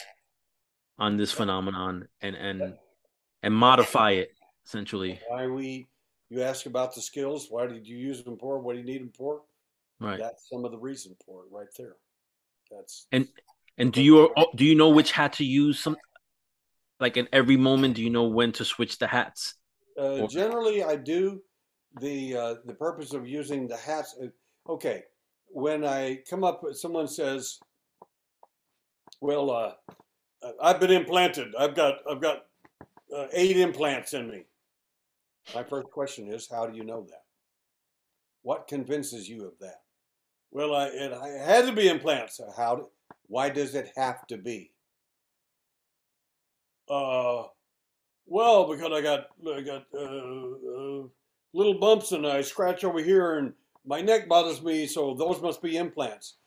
on this phenomenon and and and modify it essentially. Why we you ask about the skills, why did you use them for? What do you need them for? Right. That's some of the reason for it right there. That's and and do you do you know which hat to use? Some like in every moment, do you know when to switch the hats? Uh, generally, I do. The uh, the purpose of using the hats. Uh, okay, when I come up, someone says, "Well, uh, I've been implanted. I've got I've got uh, eight implants in me." My first question is, how do you know that? What convinces you of that? Well, I, it, I had to be implants. How? why does it have to be? Uh, well, because I got I got uh, uh, little bumps and I scratch over here and my neck bothers me, so those must be implants.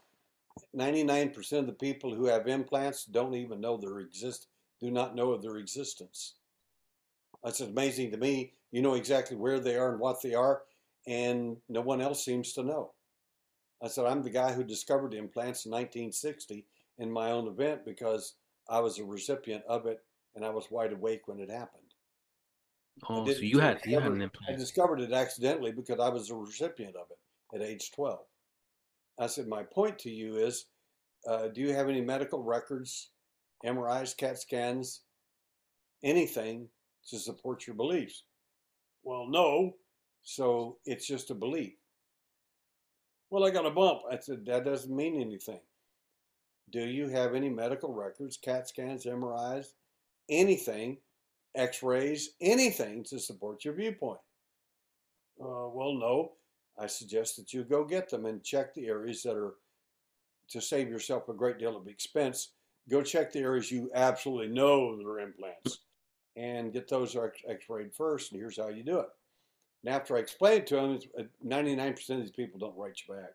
99% of the people who have implants don't even know their exist do not know of their existence. That's amazing to me. You know exactly where they are and what they are, and no one else seems to know. I said, I'm the guy who discovered implants in 1960 in my own event because I was a recipient of it and I was wide awake when it happened. Oh, so you had, you had an implant. I discovered it accidentally because I was a recipient of it at age 12. I said, my point to you is, uh, do you have any medical records, MRIs, CAT scans, anything to support your beliefs? Well, no. So it's just a belief. Well, I got a bump. I said, That doesn't mean anything. Do you have any medical records, CAT scans, MRIs, anything, x rays, anything to support your viewpoint? Uh, well, no. I suggest that you go get them and check the areas that are to save yourself a great deal of expense. Go check the areas you absolutely know that are implants and get those x rayed first. And here's how you do it. And after I explain it to them, 99% uh, of these people don't write you back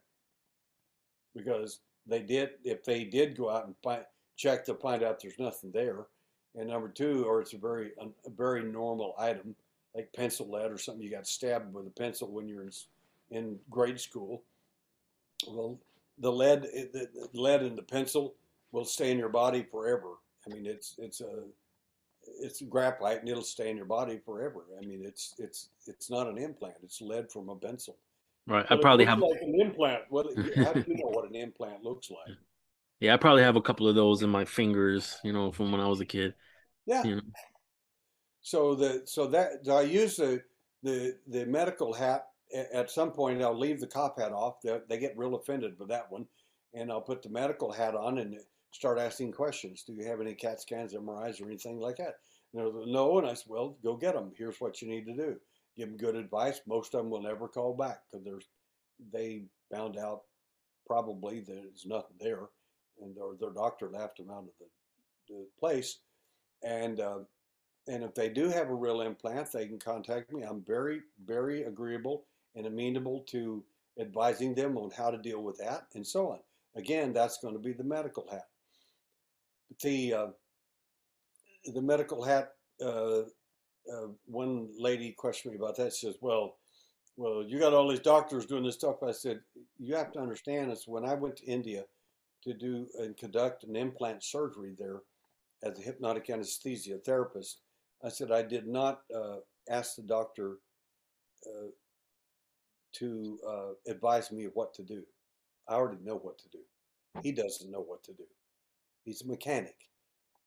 because they did, if they did go out and find, check to find out there's nothing there. And number two, or it's a very, a very normal item like pencil lead or something you got stabbed with a pencil when you're in, in grade school. Well, the lead, eh, the lead in the pencil will stay in your body forever. I mean, it's it's a it's graphite and it'll stay in your body forever. I mean, it's it's it's not an implant. It's lead from a pencil. Right. I probably have like an implant. Well, How do you know what an implant looks like? Yeah, I probably have a couple of those in my fingers. You know, from when I was a kid. Yeah. You know? So the so that I use the the the medical hat at some point. I'll leave the cop hat off. They, they get real offended with that one, and I'll put the medical hat on and start asking questions. Do you have any CAT scans, MRIs, or anything like that? And no, and I said, well, go get them. Here's what you need to do. Give them good advice. Most of them will never call back because they found out probably that there's nothing there, and or their doctor laughed them out of the, the place. And uh, and if they do have a real implant, they can contact me. I'm very very agreeable and amenable to advising them on how to deal with that and so on. Again, that's going to be the medical hat. The uh, the medical hat. Uh, uh, one lady questioned me about that. She says, "Well, well, you got all these doctors doing this stuff." I said, "You have to understand. Is when I went to India to do and conduct an implant surgery there as a hypnotic anesthesia therapist, I said I did not uh, ask the doctor uh, to uh, advise me what to do. I already know what to do. He doesn't know what to do. He's a mechanic.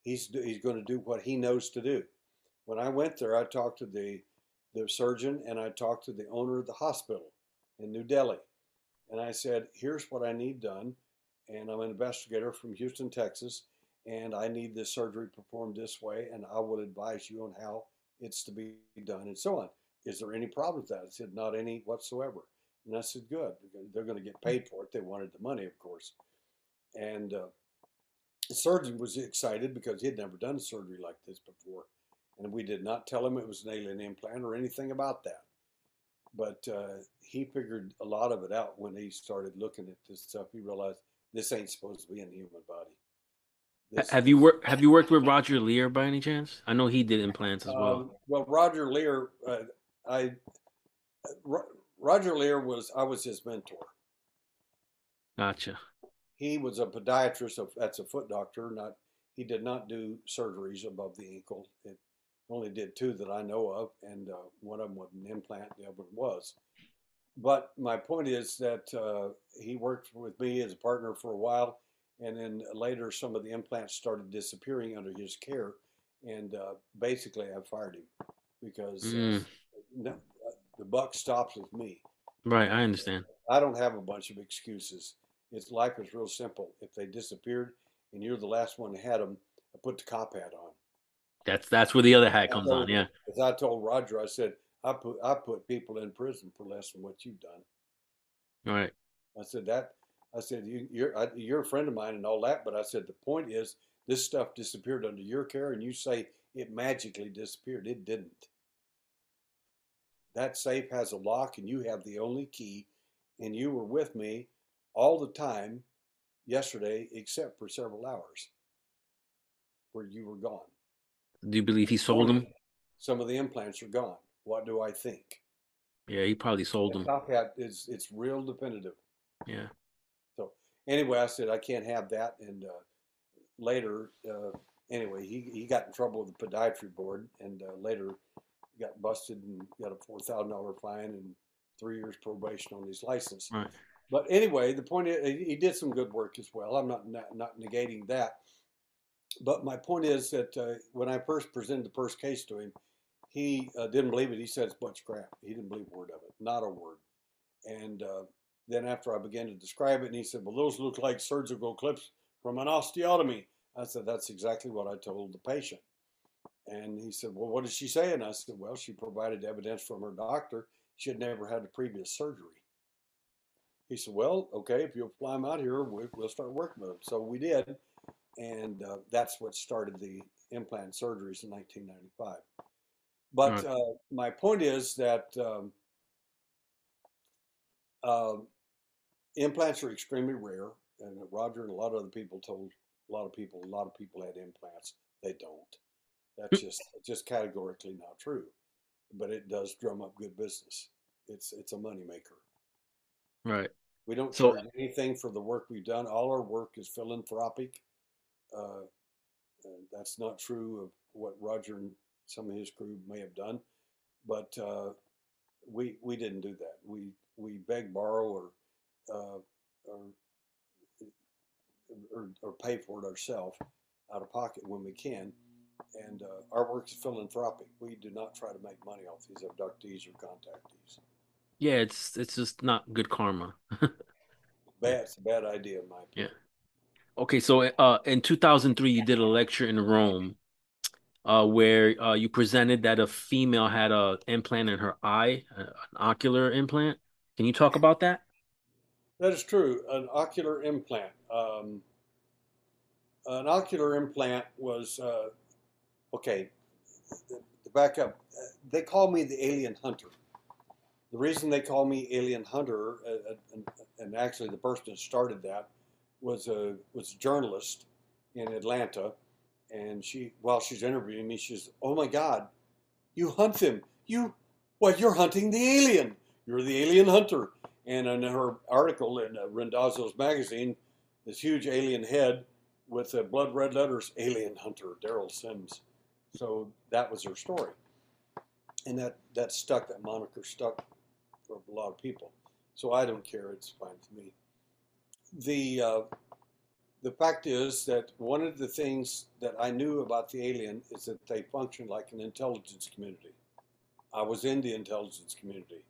He's he's going to do what he knows to do. When I went there, I talked to the the surgeon and I talked to the owner of the hospital in New Delhi, and I said, "Here's what I need done." And I'm an investigator from Houston, Texas, and I need this surgery performed this way, and I will advise you on how it's to be done and so on. Is there any problem with that? I said, not any whatsoever. And I said, good. They're going to get paid for it. They wanted the money, of course. And uh, the surgeon was excited because he had never done surgery like this before. And we did not tell him it was an alien implant or anything about that. But uh, he figured a lot of it out when he started looking at this stuff. He realized this ain't supposed to be in the human body. This have you worked Have you worked with Roger Leir by any chance? I know he did implants as well. Um, well, Roger Leir, uh, I Roger Leir was I was his mentor. Gotcha. He was a podiatrist. Of, that's a foot doctor. Not he did not do surgeries above the ankle. It only did two that I know of, and uh, one of them was an implant. The other was. But my point is that uh, he worked with me as a partner for a while, and then later some of the implants started disappearing under his care, and uh, basically I fired him because mm. No, the buck stops with me. Right, I understand. I don't have a bunch of excuses. It's life is real simple. If they disappeared and you're the last one that had them, I put the cop hat on. That's that's where the other hat comes told, on. Yeah. As I told Roger, I said I put I put people in prison for less than what you've done. All right. I said that. I said you, you're I, you're a friend of mine and all that, but I said the point is this stuff disappeared under your care, and you say it magically disappeared. It didn't. That safe has a lock and you have the only key, and you were with me all the time yesterday, except for several hours where you were gone. Do you believe he sold them? Some of the implants are gone. What do I think? Yeah, he probably sold them. Top hat is it's real definitive. Yeah. So anyway, I said I can't have that, and uh, later, uh, anyway, he he got in trouble with the podiatry board, and uh, later got busted and got a four thousand dollar fine and three years probation on his license. Right. But anyway, the point is, he did some good work as well. I'm not not, not negating that. But my point is that uh, when I first presented the first case to him, he uh, didn't believe it. He said it's a bunch of crap. He didn't believe a word of it, not a word. And uh, Then after I began to describe it, and he said, "Well, those look like surgical clips from an osteotomy." I said, "That's exactly what I told the patient." And he said, "Well, what did she say?" And I said, "Well, she provided evidence from her doctor she had never had a previous surgery." He said, "Well, okay, if you'll fly them out here, we, will start working with them." So we did, and uh, that's what started the implant surgeries in 1995. But uh, my point is that um, uh, implants are extremely rare, and Roger and a lot of other people told a lot of people a lot of people had implants. They don't. That's just just categorically not true. But it does drum up good business. It's it's a moneymaker. Right. We don't so, charge anything for the work we've done. All our work is philanthropic. Uh, that's not true of what Roger and some of his crew may have done, but uh, we we didn't do that. We we beg, borrow, or uh, or, or, or pay for it ourselves out of pocket when we can. And uh, our work is philanthropic. We do not try to make money off these abductees or contactees. Yeah, it's it's just not good karma. bad, it's a bad idea, Mike. Yeah. Okay, so uh, in 2003, you did a lecture in Rome uh, where uh, you presented that a female had a implant in her eye, an ocular implant. Can you talk about that? That is true. An ocular implant. Um, an ocular implant was uh, okay. To back up, they call me the alien hunter. The reason they call me alien hunter, uh, uh, and, and, actually the person that started that was a was a journalist in Atlanta and she while she's interviewing me, she's, "Oh my God, you hunt them! You, well, you're hunting the alien. You're the alien hunter." And in her article in uh, Randazzo's magazine, this huge alien head with uh, blood red letters, "Alien Hunter," Derrel Sims. So that was her story, and that that stuck. That moniker stuck for a lot of people. So I don't care; it's fine for me. The uh, the fact is that one of the things that I knew about the alien is that they function like an intelligence community. I was in the intelligence community.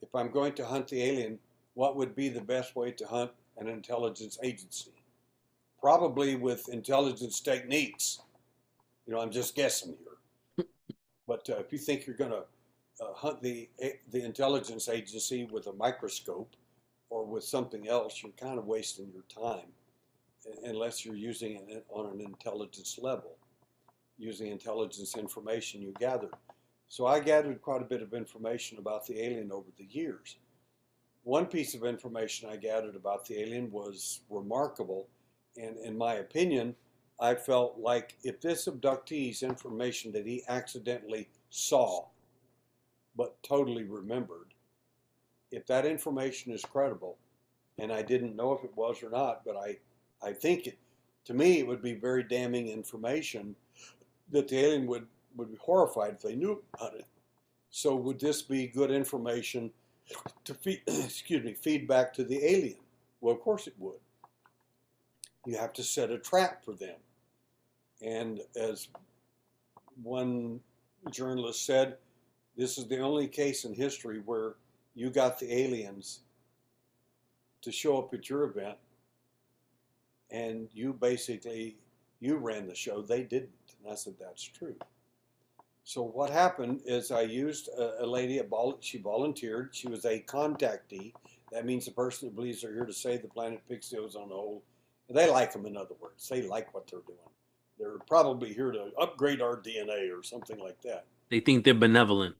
If I'm going to hunt the alien, what would be the best way to hunt an intelligence agency? Probably with intelligence techniques. You know, I'm just guessing here. But uh, if you think you're going to uh, hunt the the intelligence agency with a microscope, or with something else, you're kind of wasting your time unless you're using it on an intelligence level, using intelligence information you gathered. So I gathered quite a bit of information about the alien over the years. One piece of information I gathered about the alien was remarkable, and in my opinion, I felt like if this abductee's information that he accidentally saw, but totally remembered, if that information is credible, and I didn't know if it was or not, but I, I think it, to me, it would be very damning information that the alien would, would be horrified if they knew about it. So would this be good information to feed, excuse me, feedback to the alien? Well, of course it would. You have to set a trap for them. And as one journalist said, this is the only case in history where you got the aliens to show up at your event and you basically you ran the show. They didn't. And i said that's true. So what happened is i used a, a lady she volunteered. She was a contactee. That means the person who believes they're here to save the planet picks the whole. They like them in other words. They like what they're doing they're probably here to upgrade our dna or something like that they think they're benevolent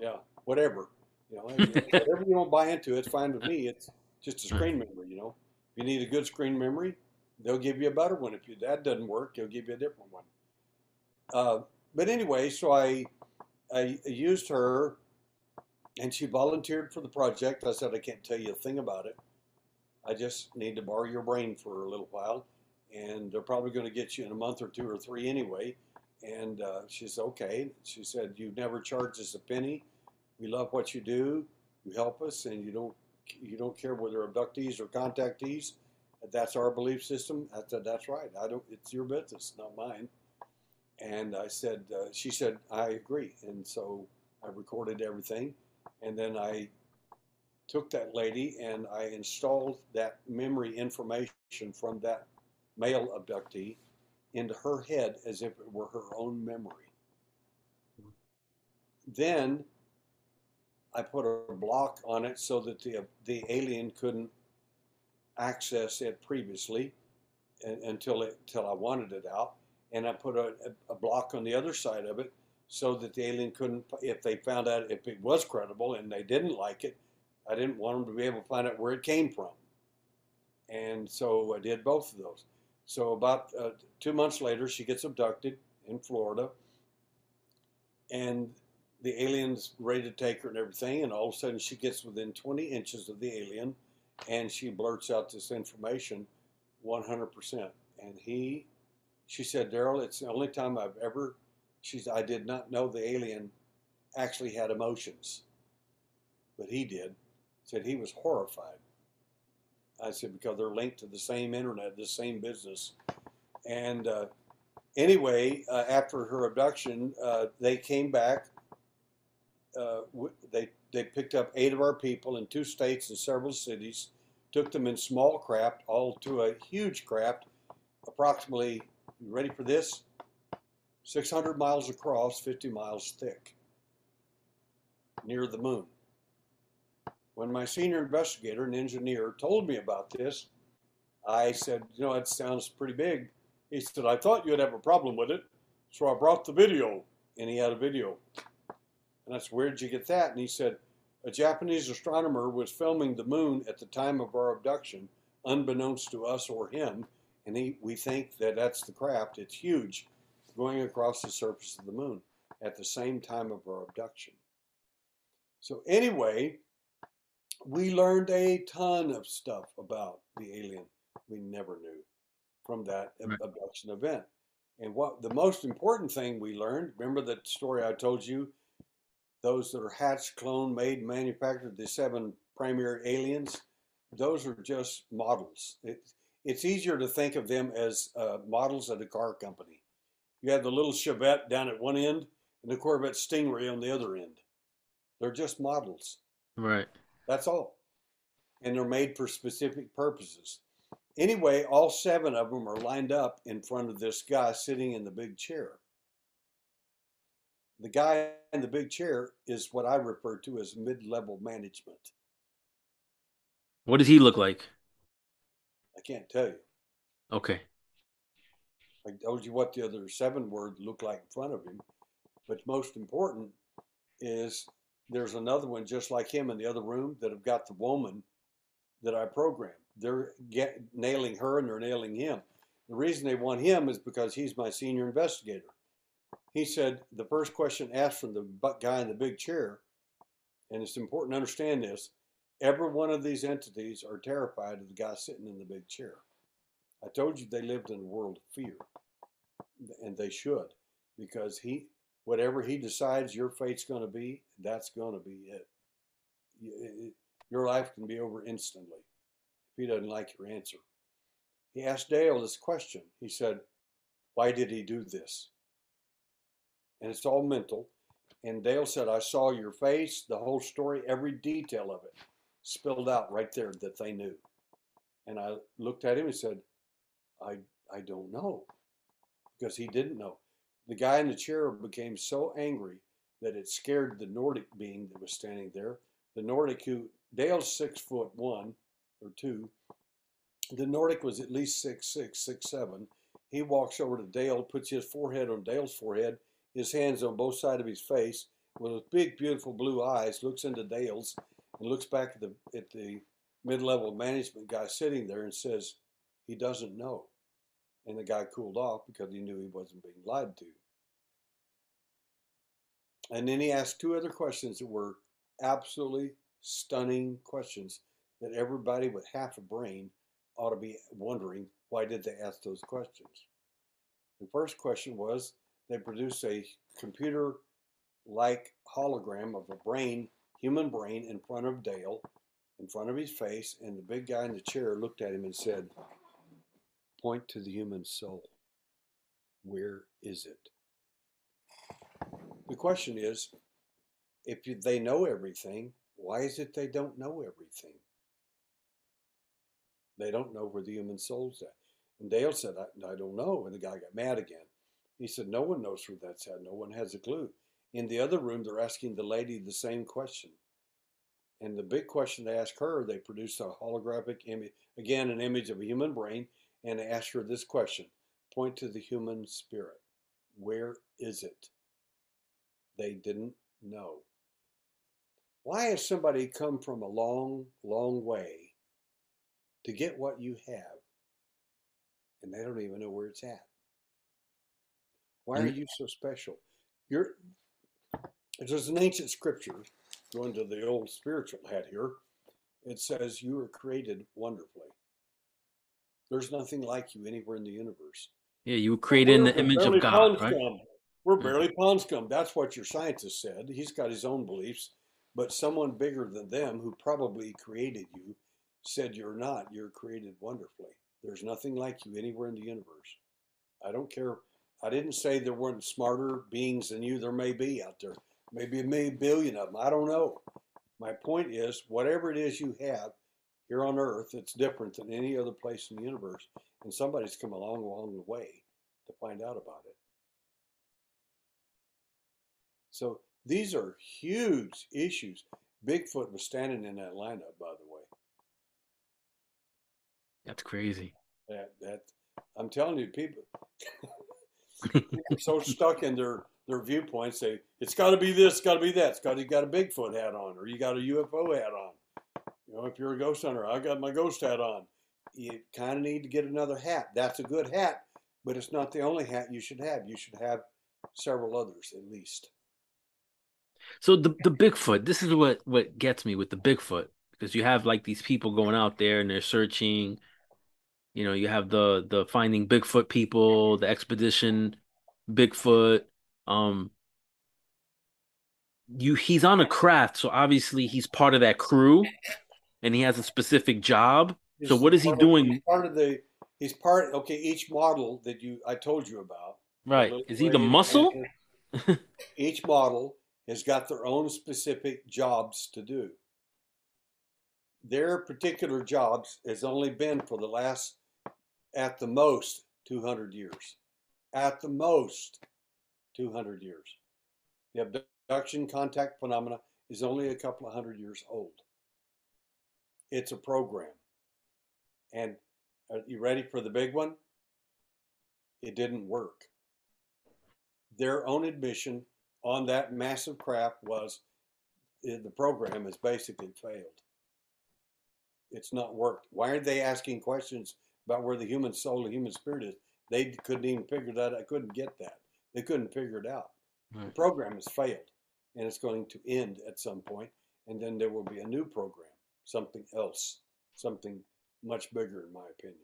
yeah whatever you know, whatever you don't buy into, it's fine with me. It's just a screen memory. You know, if you need a good screen memory, they'll give you a better one. If you, that doesn't work, they'll give you a different one. Uh, but anyway, so I I used her, and she volunteered for the project. I said I can't tell you a thing about it. I just need to borrow your brain for a little while, and they're probably going to get you in a month or two or three anyway. And uh, she said, okay. She said, you never charged us a penny we love what you do. You help us, and you don't you don't care whether abductees or contactees. That's our belief system. I said, that's right. I don't. It's your business, not mine. And I said, uh, she said, I agree. And so I recorded everything, and then I took that lady and I installed that memory information from that male abductee into her head as if it were her own memory. Then I put a block on it so that the the alien couldn't access it previously until it until I wanted it out, and I put a, a block on the other side of it so that the alien couldn't if they found out if it was credible and they didn't like it, I didn't want them to be able to find out where it came from, and so I did both of those. So about uh, two months later, she gets abducted in Florida, and the alien's ready to take her and everything, and all of a sudden she gets within 20 inches of the alien, and she blurts out this information 100%. And he, she said, Derrel, it's the only time I've ever, she's, I did not know the alien actually had emotions, but he did. Said he was horrified. I said, because they're linked to the same internet, the same business. And uh, anyway, uh, after her abduction, uh, they came back. Uh, they they picked up eight of our people in two states and several cities, took them in small craft, all to a huge craft, approximately. You ready for this? 600 miles across, 50 miles thick, near the moon. When my senior investigator and engineer told me about this, I said, you know, that sounds pretty big. He said, I thought you'd have a problem with it, so I brought the video. And he had a video. And I said, where did you get that? And he said, a Japanese astronomer was filming the moon at the time of our abduction, unbeknownst to us or him. And he, we think that that's the craft. It's huge, going across the surface of the moon at the same time of our abduction. So anyway, we learned a ton of stuff about the alien we never knew from that right. abduction event. And what the most important thing we learned, remember that story I told you, those that are hatched, cloned, made, manufactured, the seven primary aliens, those are just models. It, it's easier to think of them as uh, models at a car company. You have the little Chevette down at one end and the Corvette Stingray on the other end. They're just models. Right. That's all. And they're made for specific purposes. Anyway, all seven of them are lined up in front of this guy sitting in the big chair. The guy in the big chair is what I refer to as mid level management. What does he look like? I can't tell you. Okay. I told you what the other seven words look like in front of him. But most important is there's another one just like him in the other room that have got the woman that I programmed. They're get, nailing her and they're nailing him. The reason they want him is because he's my senior investigator. He said the first question asked from the guy in the big chair, and it's important to understand this every one of these entities are terrified of the guy sitting in the big chair. I told you they lived in a world of fear, and they should, because he whatever he decides your fate's going to be, that's going to be it. Your life can be over instantly if he doesn't like your answer. He asked Dale this question. He said, Why did he do this? And it's all mental. And Dale said, I saw your face, the whole story, every detail of it spilled out right there that they knew. And I looked at him and said, I, I don't know. Because he didn't know. The guy in the chair became so angry that it scared the Nordic being that was standing there. The Nordic, who Dale's six foot one or two, the Nordic was at least six six, six seven. He walks over to Dale, puts his forehead on Dale's forehead, his hands on both sides of his face, with his big, beautiful blue eyes, looks into Dale's and looks back at the at the mid-level management guy sitting there and says, he doesn't know. And the guy cooled off because he knew he wasn't being lied to. And then he asked two other questions that were absolutely stunning questions that everybody with half a brain ought to be wondering why did they ask those questions. The first question was they produced a computer like hologram of a brain, human brain, in front of Dale, in front of his face, and the big guy in the chair looked at him and said, Point to the human soul. Where is it? The question is if they know everything, Why is it they don't know everything? They don't know where the human soul's at. And Dale said, I, I don't know. And the guy got mad again. He said, No one knows where that's at. No one has a clue. In the other room, they're asking the lady the same question. And the big question they ask her, they produced a holographic image, again, an image of a human brain, and asked her this question point to the human spirit. Where is it? They didn't know. Why has somebody come from a long, long way to get what you have and they don't even know where it's at? Why are mm-hmm. you so special? You're there's an ancient scripture, going to the old spiritual hat here. It says you were created wonderfully. There's nothing like you anywhere in the universe. Yeah, you were created in the image of God, right? Scum. We're barely pond scum. That's what your scientist said. He's got his own beliefs, but someone bigger than them, who probably created you, said you're not. You're created wonderfully. There's nothing like you anywhere in the universe. I don't care I didn't say there weren't smarter beings than you. There may be out there, maybe a million billion of them. I don't know. My point is, whatever it is you have here on Earth, it's different than any other place in the universe, and somebody's come along along the way to find out about it. So these are huge issues. Bigfoot was standing in that lineup, by the way. That's crazy. That that I'm telling you, people. Are so stuck in their their viewpoints. Say it's got to be this, got to be that. It's got you got a Bigfoot hat on, or you got a UFO hat on. Know, if you're a ghost hunter, I got my ghost hat on. You kind of need to get another hat. That's a good hat, but it's not the only hat you should have. You should have several others at least. So the the Bigfoot, this is what what gets me with the Bigfoot because you have like these people going out there and they're searching you know, you have the the finding Bigfoot people, the expedition Bigfoot. Um you he's on a craft, so obviously he's part of that crew and he has a specific job. He's so what is he doing? Of, part of the he's part okay, each model that you I told you about. Right. Is he the muscle? each model has got their own specific jobs to do. Their particular jobs has only been for the last at the most 200 years. At the most 200 years. The abduction contact phenomena is only a couple of hundred years old. It's a program. And are you ready for the big one? It didn't work. Their own admission on that massive crap was eh, the program has basically failed. It's not worked. Why aren't they asking questions about where the human soul, the human spirit is. They couldn't even figure that. I couldn't get that. They couldn't figure it out. Right. The program has failed, and it's going to end at some point, and then there will be a new program, something else, something much bigger, in my opinion.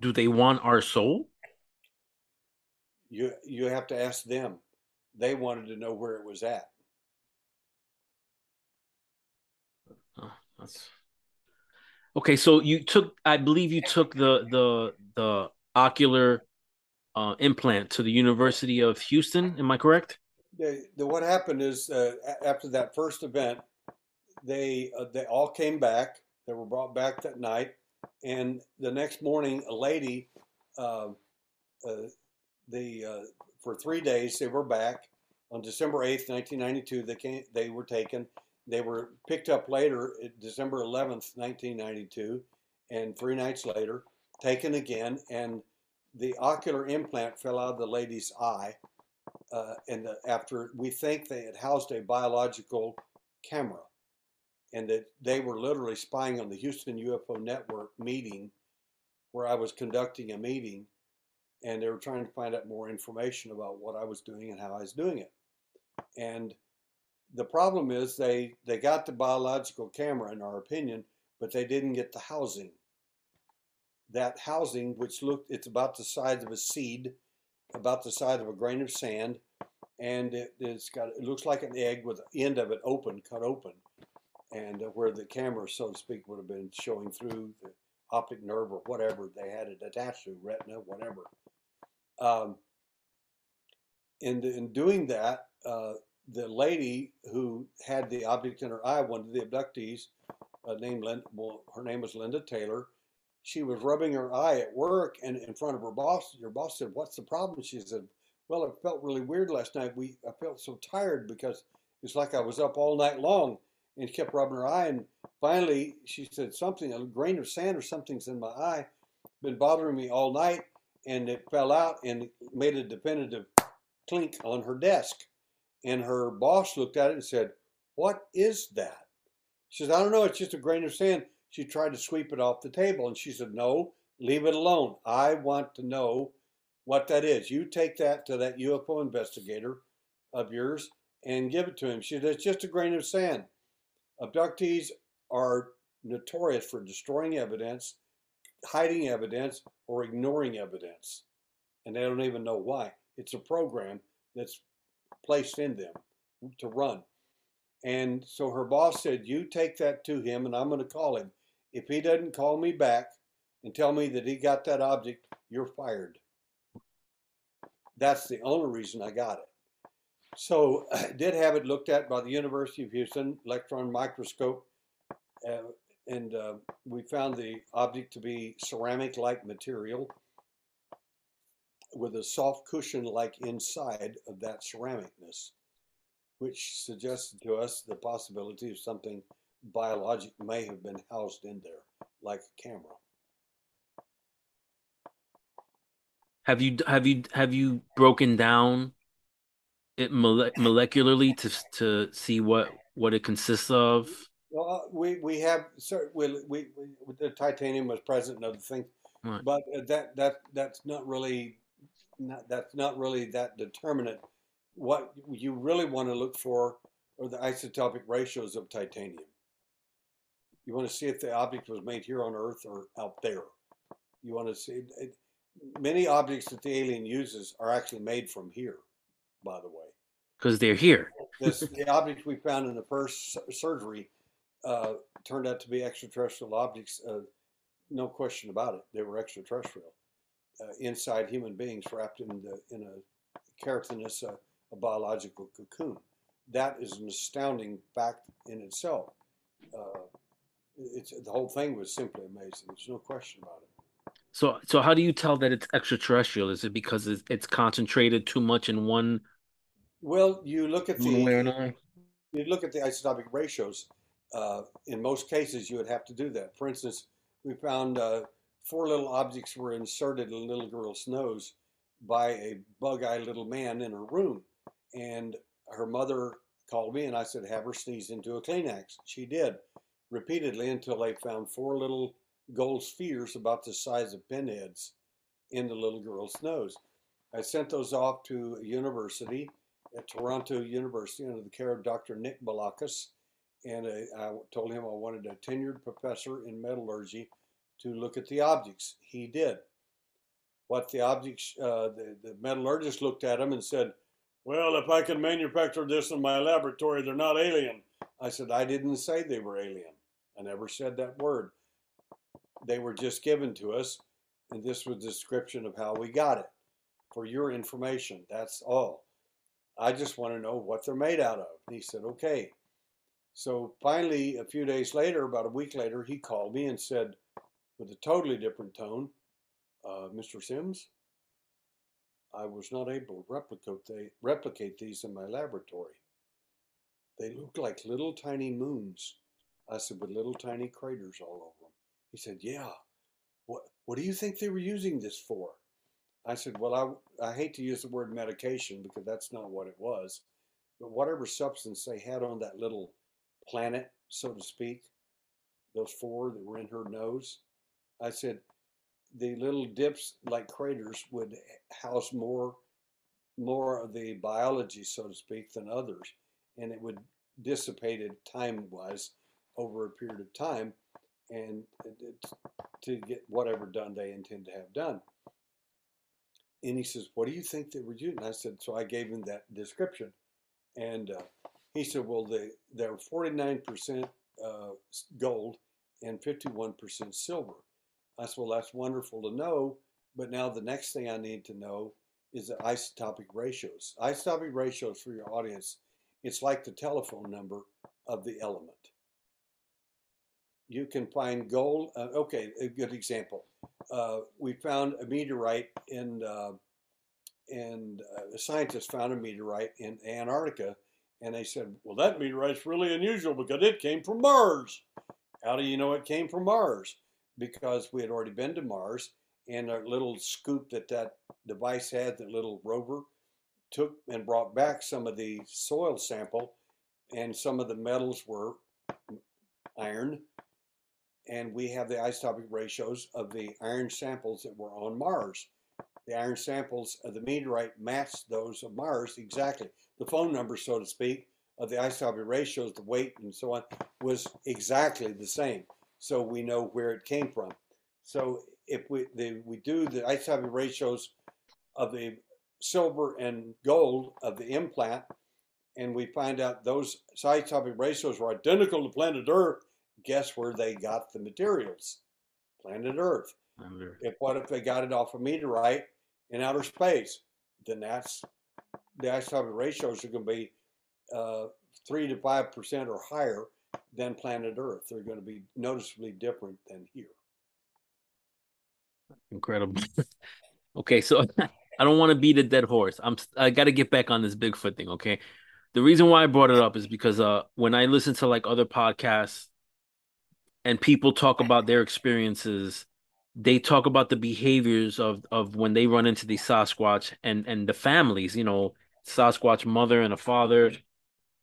Do they want our soul? You you have to ask them. They wanted to know where it was at. Oh, that's Okay, so you took, I believe you took the the the ocular uh, implant to the University of Houston. Am I correct? The, the what happened is uh, after that first event, they uh, they all came back. They were brought back that night, and the next morning, a lady, um, uh, the uh, for three days they were back. On December eighth, nineteen ninety two, they came. They were taken they were picked up later, December 11th, 1992, and three nights later, taken again, and the ocular implant fell out of the lady's eye. Uh, and the, after we think they had housed a biological camera, and that they were literally spying on the Houston UFO Network meeting, where I was conducting a meeting, and they were trying to find out more information about what I was doing and how I was doing it. And the problem is they they got the biological camera in our opinion but they didn't get the housing that housing which looked it's about the size of a seed about the size of a grain of sand and it, has got it looks like an egg with the end of it open cut open and uh, where the camera so to speak would have been showing through the optic nerve or whatever they had it attached to retina whatever um, in, in doing that uh, the lady who had the object in her eye, one of the abductees, uh, named well, her name was Linda Taylor. She was rubbing her eye at work and in front of her boss. Your boss said, "What's the problem?" She said, "Well, it felt really weird last night. We I felt so tired because it's like I was up all night long." And kept rubbing her eye, and finally she said, "Something, a grain of sand or something's in my eye, been bothering me all night." And it fell out and made a definitive clink on her desk. And her boss looked at it and said, What is that? She says, I don't know, it's just a grain of sand. She tried to sweep it off the table and she said, No, leave it alone. I want to know what that is. You take that to that UFO investigator of yours and give it to him. She said, It's just a grain of sand. Abductees are notorious for destroying evidence, hiding evidence, or ignoring evidence. And they don't even know why. It's a program that's placed in them to run. And so her boss said, You take that to him, and I'm going to call him. If he doesn't call me back and tell me that he got that object, you're fired. That's the only reason I got it. So I did have it looked at by the University of Houston, electron microscope, uh, and uh, we found the object to be ceramic-like material with a soft cushion like inside of that ceramicness, which suggested to us the possibility of something biologic may have been housed in there, like a camera. Have you have you have you broken down it mole- molecularly to to see what what it consists of? Well, uh, we we have we, we, we the titanium was present and other things, right. but uh, that that that's not really not, that's not really that determinant. What you really want to look for are the isotopic ratios of titanium. You want to see if the object was made here on Earth or out there. You want to see it, many objects that the alien uses are actually made from here, by the way. Because they're here. this, the objects we found in the first surgery uh, turned out to be extraterrestrial objects. Uh, no question about it. They were extraterrestrial uh, inside human beings wrapped in, the, in a keratinous, uh, a biological cocoon. That is an astounding fact in itself. Uh, it's, the whole thing was simply amazing. There's no question about it. So, so how do you tell that it's extraterrestrial? Is it because it's, it's concentrated too much in one? Well, you look at the you look at the isotopic ratios. Uh, in most cases, you would have to do that. For instance, we found uh, four little objects were inserted in a little girl's nose by a bug-eyed little man in her room. And her mother called me and I said, have her sneeze into a Kleenex. She did repeatedly until they found four little gold spheres about the size of pinheads in the little girl's nose. I sent those off to a university at Toronto University under the care of Dr. Nick Balakis. And I, I told him I wanted a tenured professor in metallurgy to look at the objects. He did. What the objects, uh, the, the metallurgist looked at them and said, Well, if I can manufacture this in my laboratory, they're not alien. I said, I didn't say they were alien. I never said that word. They were just given to us, and this was a description of how we got it. For your information, that's all. I just want to know what they're made out of. He said, okay. So finally, a few days later, about a week later, he called me and said, with a totally different tone. Uh, Mr. Sims, I was not able to replicate these in my laboratory. They look like little tiny moons. I said, with little tiny craters all over them. He said, yeah. What, what do you think they were using this for? I said, well, I, I hate to use the word medication because that's not what it was. But whatever substance they had on that little planet, so to speak, those four that were in her nose, I said the little dips like craters would house more more of the biology, so to speak, than others, and it would dissipate it time-wise over a period of time, and uh, to get whatever done they intend to have done. And he says, "What do you think they were using?" I said, "So I gave him that description," and uh, he said, "Well, they they're 49% uh, gold and 51% silver." I said, well, that's wonderful to know. But now the next thing I need to know is the isotopic ratios. Isotopic ratios for your audience It's like the telephone number of the element. You can find gold. Uh, okay, a good example. Uh, we found a meteorite in, uh, and uh, the scientists found a meteorite in Antarctica, and they said, "Well, that meteorite's really unusual because it came from Mars." How do you know it came from Mars? Because we had already been to Mars, and a little scoop that that device had, that little rover, took and brought back some of the soil sample, and some of the metals were iron, and we have the isotopic ratios of the iron samples that were on Mars. The iron samples of the meteorite matched those of Mars exactly. The phone number, so to speak, of the isotopic ratios, the weight, and so on, was exactly the same. So we know where it came from. So if we the, we do the isotopic ratios of the silver and gold of the implant, and we find out those isotopic ratios were identical to planet Earth, guess where they got the materials? Planet Earth. If what if they got it off a meteorite in outer space? Then that's the isotopic ratios are going to be uh, three to five percent or higher than planet Earth. They're going to be noticeably different than here. Incredible. okay, so I don't want to beat a dead horse. I'm I got to get back on this Bigfoot thing. Okay, the reason why I brought it up is because uh when I listen to like other podcasts and people talk about their experiences, they talk about the behaviors of of when they run into the Sasquatch and and the families. You know, Sasquatch mother and a father.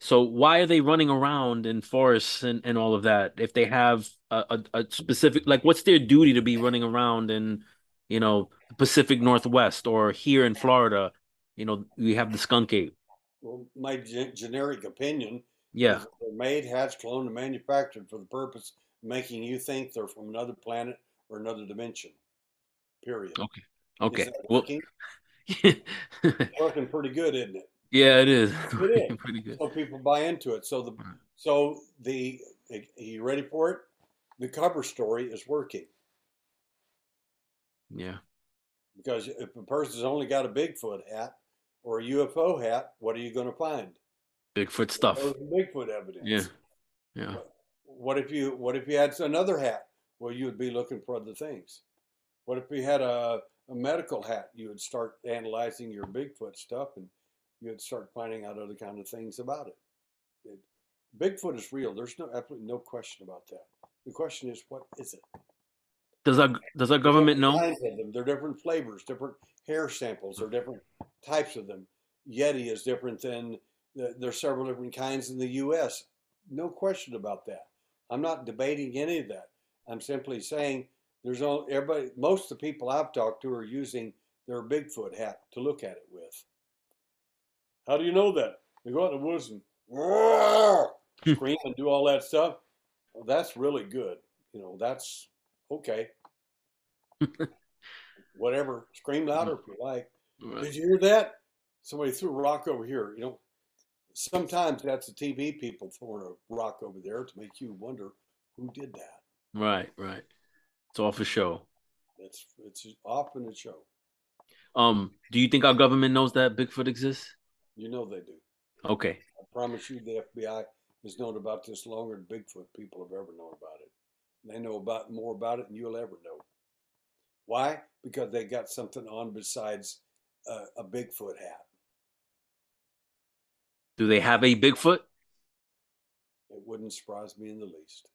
So why are they running around in forests and, and all of that if they have a, a, a specific like what's their duty to be running around in you know Pacific Northwest or here in Florida? You know we have the skunk ape. Well, my ge- generic opinion Yeah, they're made, hatched, cloned, and manufactured for the purpose making you think they're from another planet or another dimension. Period. okay, okay. Well, working? working pretty good, isn't it? yeah, it is It is. pretty good. So people buy into it. So the so the are you ready for it? The cover story is working Yeah, because if a person's only got a Bigfoot hat or a UFO hat, what are you going to find? Bigfoot stuff. Bigfoot evidence. Yeah, yeah. What if you What if you had another hat? Well, you would be looking for other things. What if you had a, a medical hat? You would start analyzing your Bigfoot stuff, and you would start finding out other kind of things about it. it Bigfoot is real. There's no absolutely no question about that. The question is, what is it? Does our does our government know? Them. They're different flavors, different hair samples, or different types of them. Yeti is different than the, there's several different kinds in the U.S. No question about that. I'm not debating any of that. I'm simply saying there's all everybody. Most of the people I've talked to are using their Bigfoot hat to look at it with. How do you know that? They go out in the woods and scream and do all that stuff. Well, that's really good. You know, that's okay. Whatever. Scream louder if you like. Did you hear that? Somebody threw a rock over here. You know, sometimes that's the TV people throwing a rock over there to make you wonder who did that. Right, right. It's all for show. It's it's often a show. Um, do you think our government knows that Bigfoot exists? You know they do. Okay. I promise you, the FBI has known about this longer than Bigfoot people have ever known about it. They know about more about it than you'll ever know. Why? Because they got something on besides uh, a Bigfoot hat. Do they have a Bigfoot? It wouldn't surprise me in the least.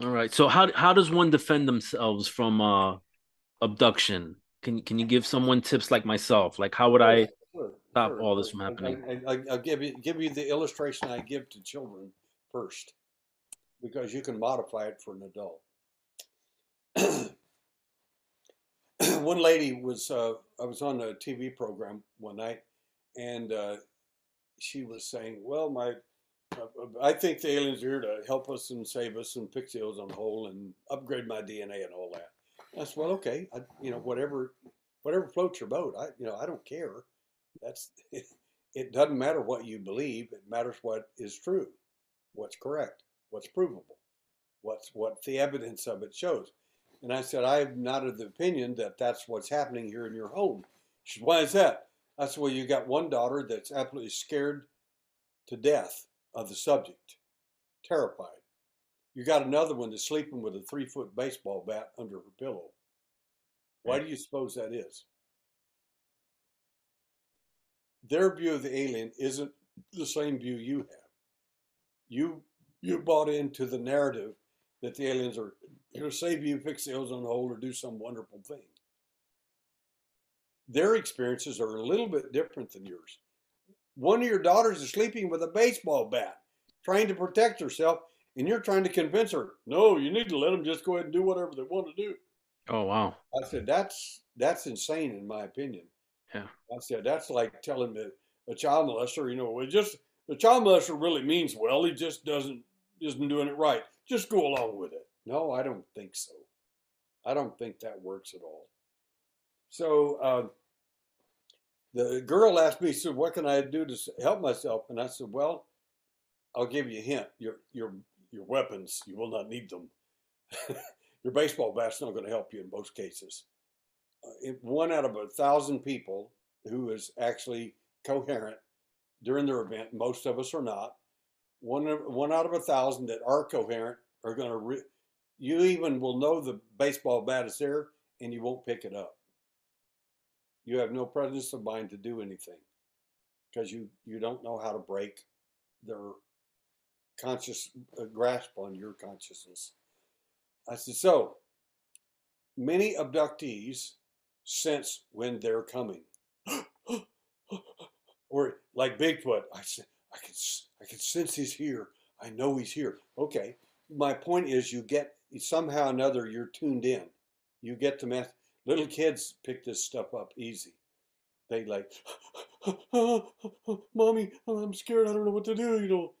All right. So how how does one defend themselves from uh abduction? Can can you give someone tips like myself? Like how would I Sure, stop sure, all this from happening? I, I, I'll give you give you the illustration I give to children first, because you can modify it for an adult. one lady was uh, I was on a TV program one night, and uh, she was saying, "Well, my uh, I think the aliens are here to help us and save us and fix the ozone hole and upgrade my DNA and all that." I said, "Well, okay, I, you know, whatever, whatever floats your boat. I, you know, I don't care. That's it, it. Doesn't matter what you believe. It matters what is true, what's correct, what's provable, what's what the evidence of it shows." And I said, I'm not of the opinion that that's what's happening here in your home. She said, Why is that? Said, well, you got one daughter that's absolutely scared to death of the subject, terrified. You got another one that's sleeping with a three foot baseball bat under her pillow. Why do you suppose that is? Their view of the alien isn't the same view you have. You you bought into the narrative that the aliens are to save you, fix the ozone hole, or do some wonderful thing. Their experiences are a little bit different than yours. One of your daughters is sleeping with a baseball bat, trying to protect herself, and you're trying to convince her, no, you need to let them just go ahead and do whatever they want to do. Oh wow! I said that's that's insane in my opinion. Yeah. I said that's like telling the, a child molester, you know, it just the child molester really means well. He just doesn't isn't doing it right. Just go along with it. No, I don't think so. I don't think that works at all. So uh, the girl asked me, said, "What can I do to help myself?" And I said, "Well, I'll give you a hint. Your your your weapons, you will not need them. your baseball bat's not going to help you in most cases. Uh, one out of a thousand people who is actually coherent during their event, most of us are not. One one out of a thousand that are coherent are going to. Re- you even will know the baseball bat is there, and you won't pick it up. You have no presence of mind to do anything because you you don't know how to break their conscious uh, grasp on your consciousness. I said, so many abductees sense when they're coming. or like Bigfoot, I said, I can, I can sense he's here. I know he's here. Okay. My point is you get somehow or another you're tuned in. You get the math. Little kids pick this stuff up easy. They like, mommy, I'm scared. I don't know what to do. You know,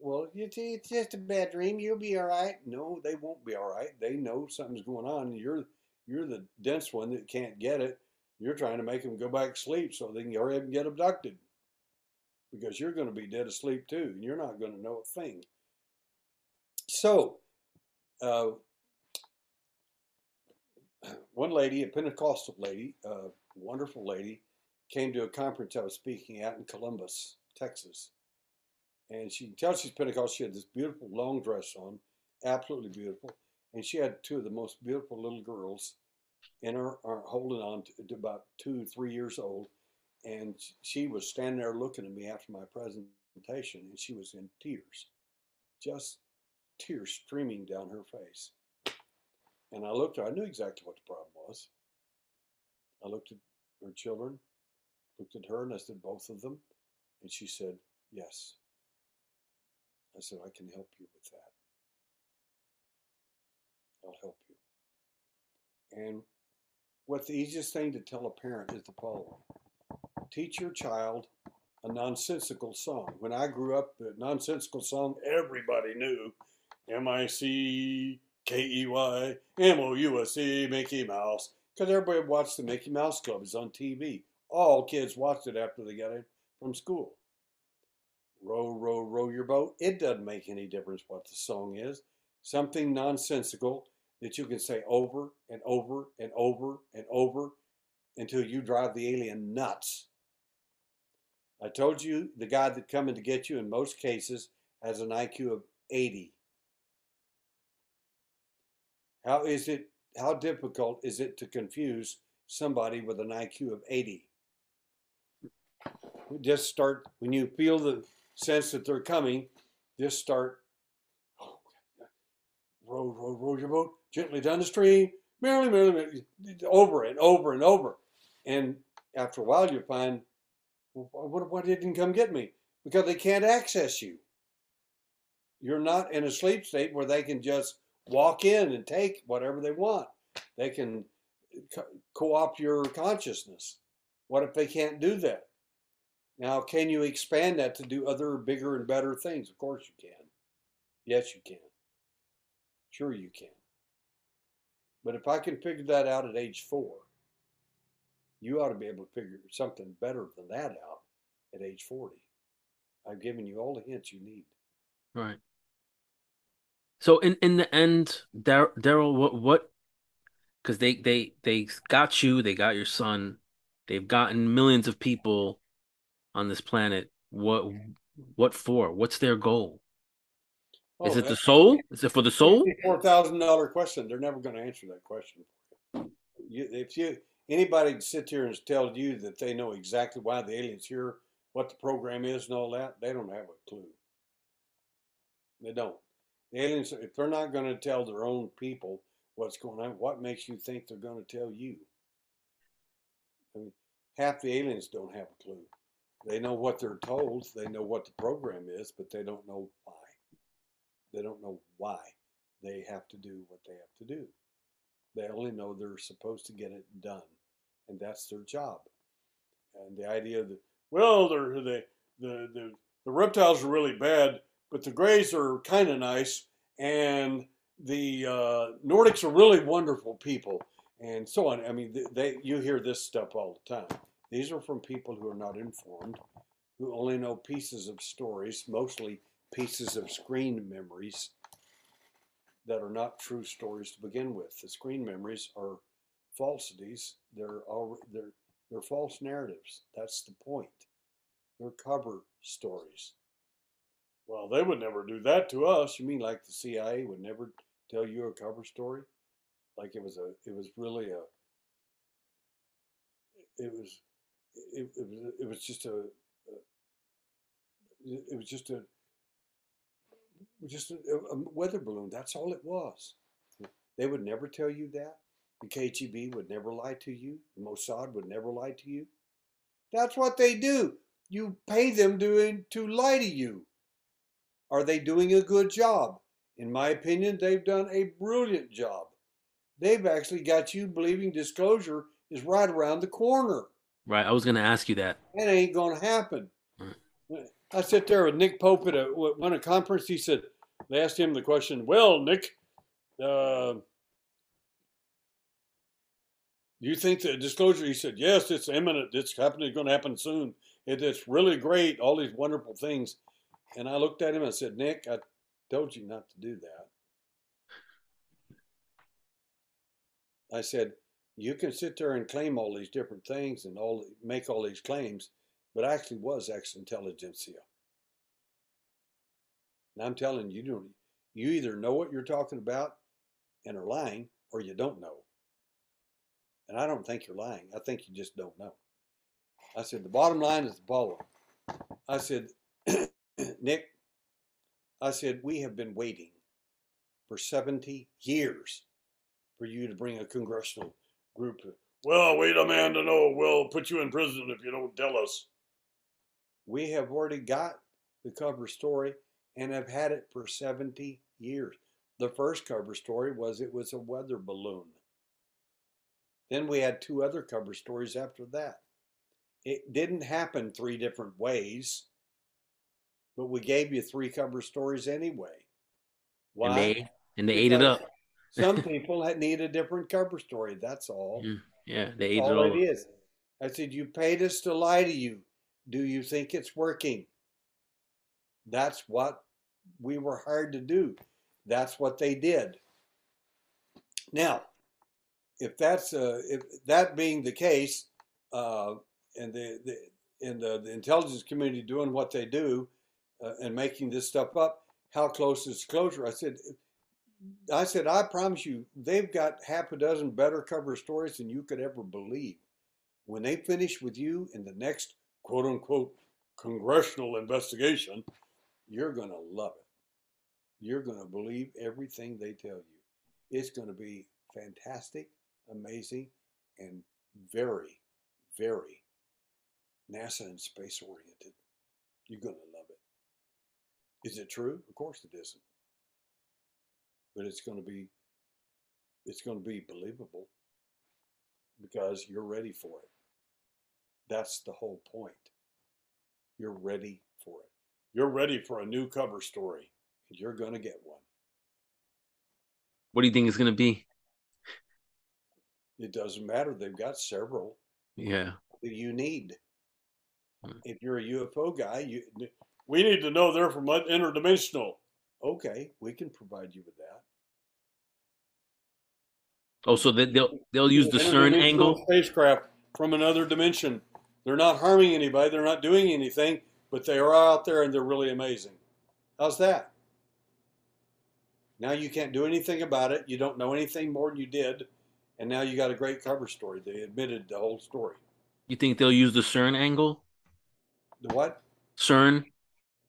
well, it's just a bad dream. You'll be all right. No, they won't be all right. They know something's going on. You're you're the dense one that can't get it. You're trying to make them go back to sleep so they can hurry up and get abducted. Because you're going to be dead asleep too, and you're not going to know a thing. So, uh, one lady, a Pentecostal lady, a wonderful lady, came to a conference I was speaking at in Columbus, Texas and she can tell she's Pentecostal. She had this beautiful long dress on, absolutely beautiful, and she had two of the most beautiful little girls in her, her holding on to, to, about two, three years old, and she was standing there looking at me after my presentation, and she was in tears, just tears streaming down her face. And I looked I knew exactly what the problem was. I looked at her children, looked at her, and I said, both of them. And she said, yes. I said, I can help you with that. I'll help you. And what the easiest thing to tell a parent is the following teach your child a nonsensical song. When I grew up, the nonsensical song everybody knew M I C K E Y M O U S E Mickey Mouse. Because everybody watched the Mickey Mouse Club. It's on TV. All kids watched it after they got it from school row, row, row your boat. It doesn't make any difference what the song is. Something nonsensical that you can say over and over and over and over until you drive the alien nuts. I told you the guy that coming to get you in most cases has an IQ of 80. How is it how difficult is it to confuse somebody with an IQ of 80? Just start when you feel the sense that they're coming, just start oh, row, row, row your boat gently down the stream, merrily, merrily, merrily, over and over and over. And after a while, you find, well, what, what didn't come get me? Because they can't access you. You're not in a sleep state where they can just walk in and take whatever they want. They can co opt your consciousness. What if they can't do that? Now, can you expand that to do other bigger and better things? Of course you can. Yes, you can. Sure, you can. But if I can figure that out at age four, you ought to be able to figure something better than that out at age 40. I've given you all the hints you need. Right. So in in the end, Derrel, what what? Because they they they got you, they got your son. They've gotten millions of people on this planet. What what for? What's their goal? Oh, Is it the soul? Is it for the soul? Four thousand dollar question. They're never going to answer that question. You, if you anybody sit here and tells you that they know exactly why the aliens here, what the program is, and all that, they don't have a clue. They don't. The aliens, if they're not going to tell their own people what's going on, what makes you think they're going to tell you? I mean, half the aliens don't have a clue. They know what they're told, they know what the program is, but they don't know why. They don't know why they have to do what they have to do. They only know they're supposed to get it done, and that's their job. And the idea that well, they're, they the the the reptiles are really bad, but the grays are kind of nice, and the uh, Nordics are really wonderful people, and so on. I mean, they you hear this stuff all the time. These are from people who are not informed, who only know pieces of stories, mostly pieces of screen memories that are not true stories to begin with. The screen memories are falsities. They're all they're they're false narratives. That's the point. They're cover stories. Well, they would never do that to us. You mean like the CIA would never tell you a cover story? Like it was a it was really a it was it, it was it was just a it was just a just a, a, weather balloon. That's all it was. They would never tell you that. The KGB would never lie to you. The Mossad would never lie to you. That's what they do. You pay them to, to lie to you. Are they doing a good job? In my opinion, they've done a brilliant job. They've actually got you believing disclosure is right around the corner. Right. I was going to ask you that. It ain't going to happen. Right. I sit there with Nick Pope at a, one a conference. He said, they asked him the question, well, Nick, uh, do you think the disclosure? He said, yes, it's imminent. It's happening. It's going to happen soon. It, it's really great. All these wonderful things. And I looked at him and said, Nick, I told you not to do that. I said, you can sit there and claim all these different things and all make all these claims, but I actually was ex intelligentsia. And I'm telling you, you don't. You either know what you're talking about and are lying, or you don't know. And I don't think you're lying. I think you just don't know. I said the bottom line is the following. I said, Nick, I said we have been waiting for 70 years for you to bring a congressional group. Well, wait a man to know. We'll put you in prison if you don't tell us. We have already got the cover story and have had it for 70 years. The first cover story was it was a weather balloon. Then we had two other cover stories after that. It didn't happen three different ways, but we gave you three cover stories anyway. Why? And they, and they ate it up. some people need a different cover story. That's all. Yeah, yeah they ate all it all. It is. I said, You paid us to lie to you. Do you think it's working? That's what we were hired to do. That's what they did. Now, if that's uh, if that being the case, uh, and the, the and the, the, intelligence community doing what they do uh, and making this stuff up, how close is closure? I said, I said, I promise you, they've got half a dozen better cover stories than you could ever believe. When they finish with you in the next quote unquote congressional investigation, you're going to love it. You're going to believe everything they tell you. It's going to be fantastic, amazing, and very, very NASA and space oriented. You're going to love it. Is it true? Of course it isn't. But it's going to be it's going to be believable because you're ready for it. That's the whole point. You're ready for it. You're ready for a new cover story, and you're going to get one. What do you think it's going to be? It doesn't matter. They've got several. Yeah. You need. Hmm. If you're a UFO guy, you we need to know they're from interdimensional. Okay, we can provide you with that. Oh, so they'll they'll use the CERN angle spacecraft from another dimension. They're not harming anybody, they're not doing anything, but they are out there and they're really amazing. How's that? Now you can't do anything about it. You don't know anything more than you did. And now you got a great cover story. They admitted the whole story. You think they'll use the CERN angle? The what? CERN,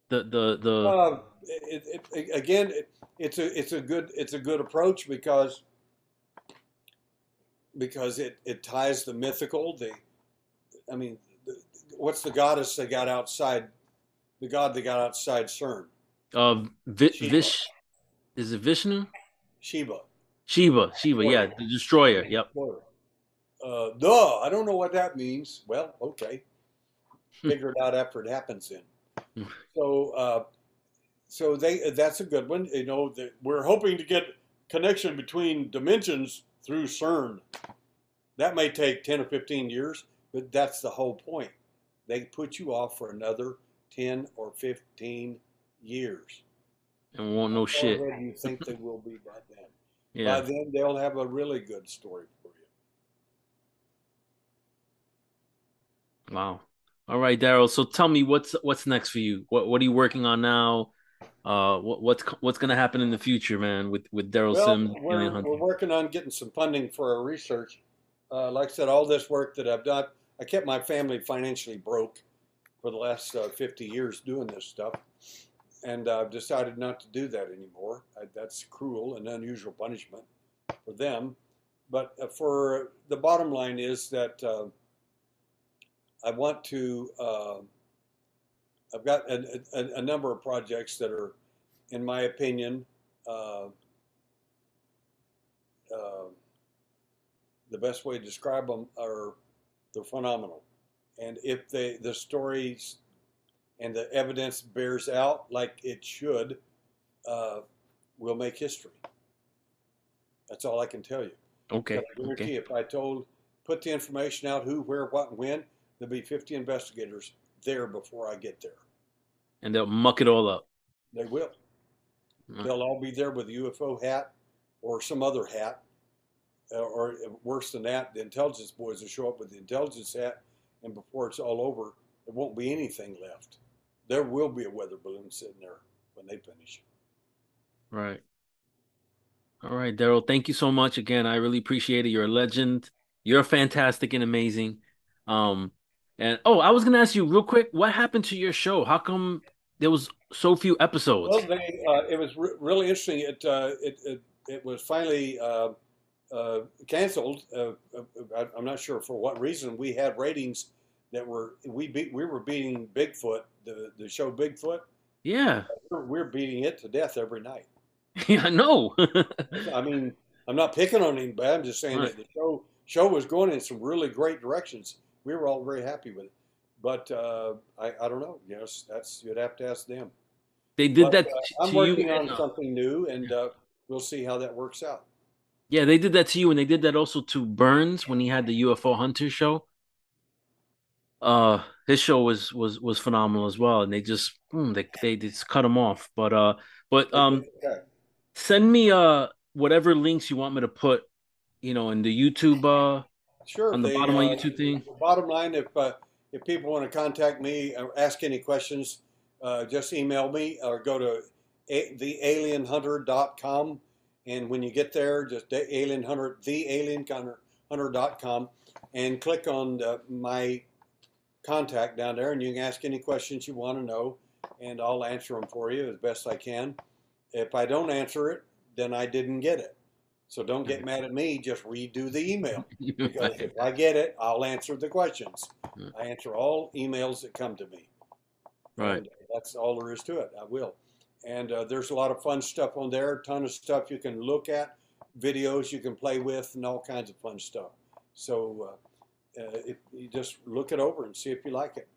the the the. Uh, it, it, it, again, it's a it's a good it's a good approach because because it, it ties the mythical. The, I mean, the, what's the goddess they got outside? The god they got outside CERN. Uh, Vi- Vish, is it Vishnu? Shiva. Shiva, Shiva, yeah, the destroyer. Yep. Uh, duh, I don't know what that means. Well, okay, figure it out after it happens. Then, so uh, so they that's a good one. You know, the, we're hoping to get connection between dimensions through CERN. That may take ten or fifteen years, but that's the whole point. They put you off for another ten or fifteen years. And won't know shit. You think they will be by then? Yeah. By then, they'll have a really good story for you. Wow. All right, Derrel. So tell me what's what's next for you? What what are you working on now? Uh, what what's what's going to happen in the future, man? With with Derrel well, Sims, we're, we're working on getting some funding for our research. Uh, like I said, all this work that I've done, I kept my family financially broke for the last uh, 50 years doing this stuff and I've decided not to do that anymore. I, that's cruel and unusual punishment for them. But uh, for the bottom line is that uh, I want to. Uh, I've got a, a, a, number of projects that are, in my opinion, uh, uh, the best way to describe them are they're phenomenal. And if they the stories and the evidence bears out like it should, uh, we'll make history. That's all I can tell you. Okay. But I guarantee okay. if I told, put the information out, who, where, what, and when, there'll be 50 investigators there before I get there. And they'll muck it all up. They will. They'll all be there with a UFO hat or some other hat. Uh, or worse than that, the intelligence boys will show up with the intelligence hat, and before it's all over, there won't be anything left there will be a weather balloon sitting there when they finish. Right. All right, Derrel. Thank you so much again. I really appreciate it. You're a legend. You're fantastic and amazing. Um, and oh, I was gonna ask you real quick, what happened to your show? How come there was so few episodes? Well, they, uh, it was re- really interesting. It, uh, it, it it was finally uh, uh canceled. Uh, uh, I'm not sure for what reason. We had ratings that were we beat we were beating Bigfoot the the show Bigfoot. Yeah, we're, we're beating it to death every night. Yeah, I know. I mean, I'm not picking on anybody. I'm just saying right. that the show show was going in some really great directions. We were all very happy with it, but uh, I I don't know. Yes, that's you'd have to ask them. They did but, that. Uh, I'm working on uh, something new, and uh, we'll see how that works out. Yeah, they did that to you, and they did that also to Birnes when he had the UFO Hunter show uh his show was was was phenomenal as well and they just boom, they they just cut him off but uh but um okay. send me uh whatever links you want me to put you know in the youtube uh sure on the, bottom uh, youtube thing bottom line if uh if people want to contact me or ask any questions uh just email me or go to a- thealienhunter.com and when you get there just the alien hunter the and click on the, my contact down there, and you can ask any questions you want to know, and I'll answer them for you as best I can. If I don't answer it, then I didn't get it. So don't get mad at me. Just redo the email because if I get it, I'll answer the questions. I answer all emails that come to me. Right. And that's all there is to it. I will. And uh, there's a lot of fun stuff on there. A ton of stuff you can look at, videos you can play with, and all kinds of fun stuff. So. Uh, uh, if you just look it over and see if you like it.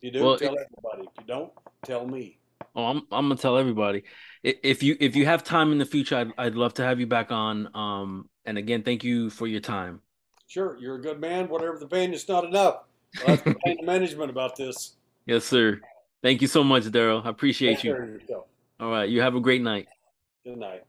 If you do, well, tell it, everybody. If you don't, tell me. Oh, I'm I'm gonna tell everybody. If you if you have time in the future, I'd I'd love to have you back on. Um, and again, thank you for your time. Sure, you're a good man. Whatever the pain, it's not enough. I'll have to management about this. Yes, sir. Thank you so much, Derrel. I appreciate you. All right, you have a great night. Good night.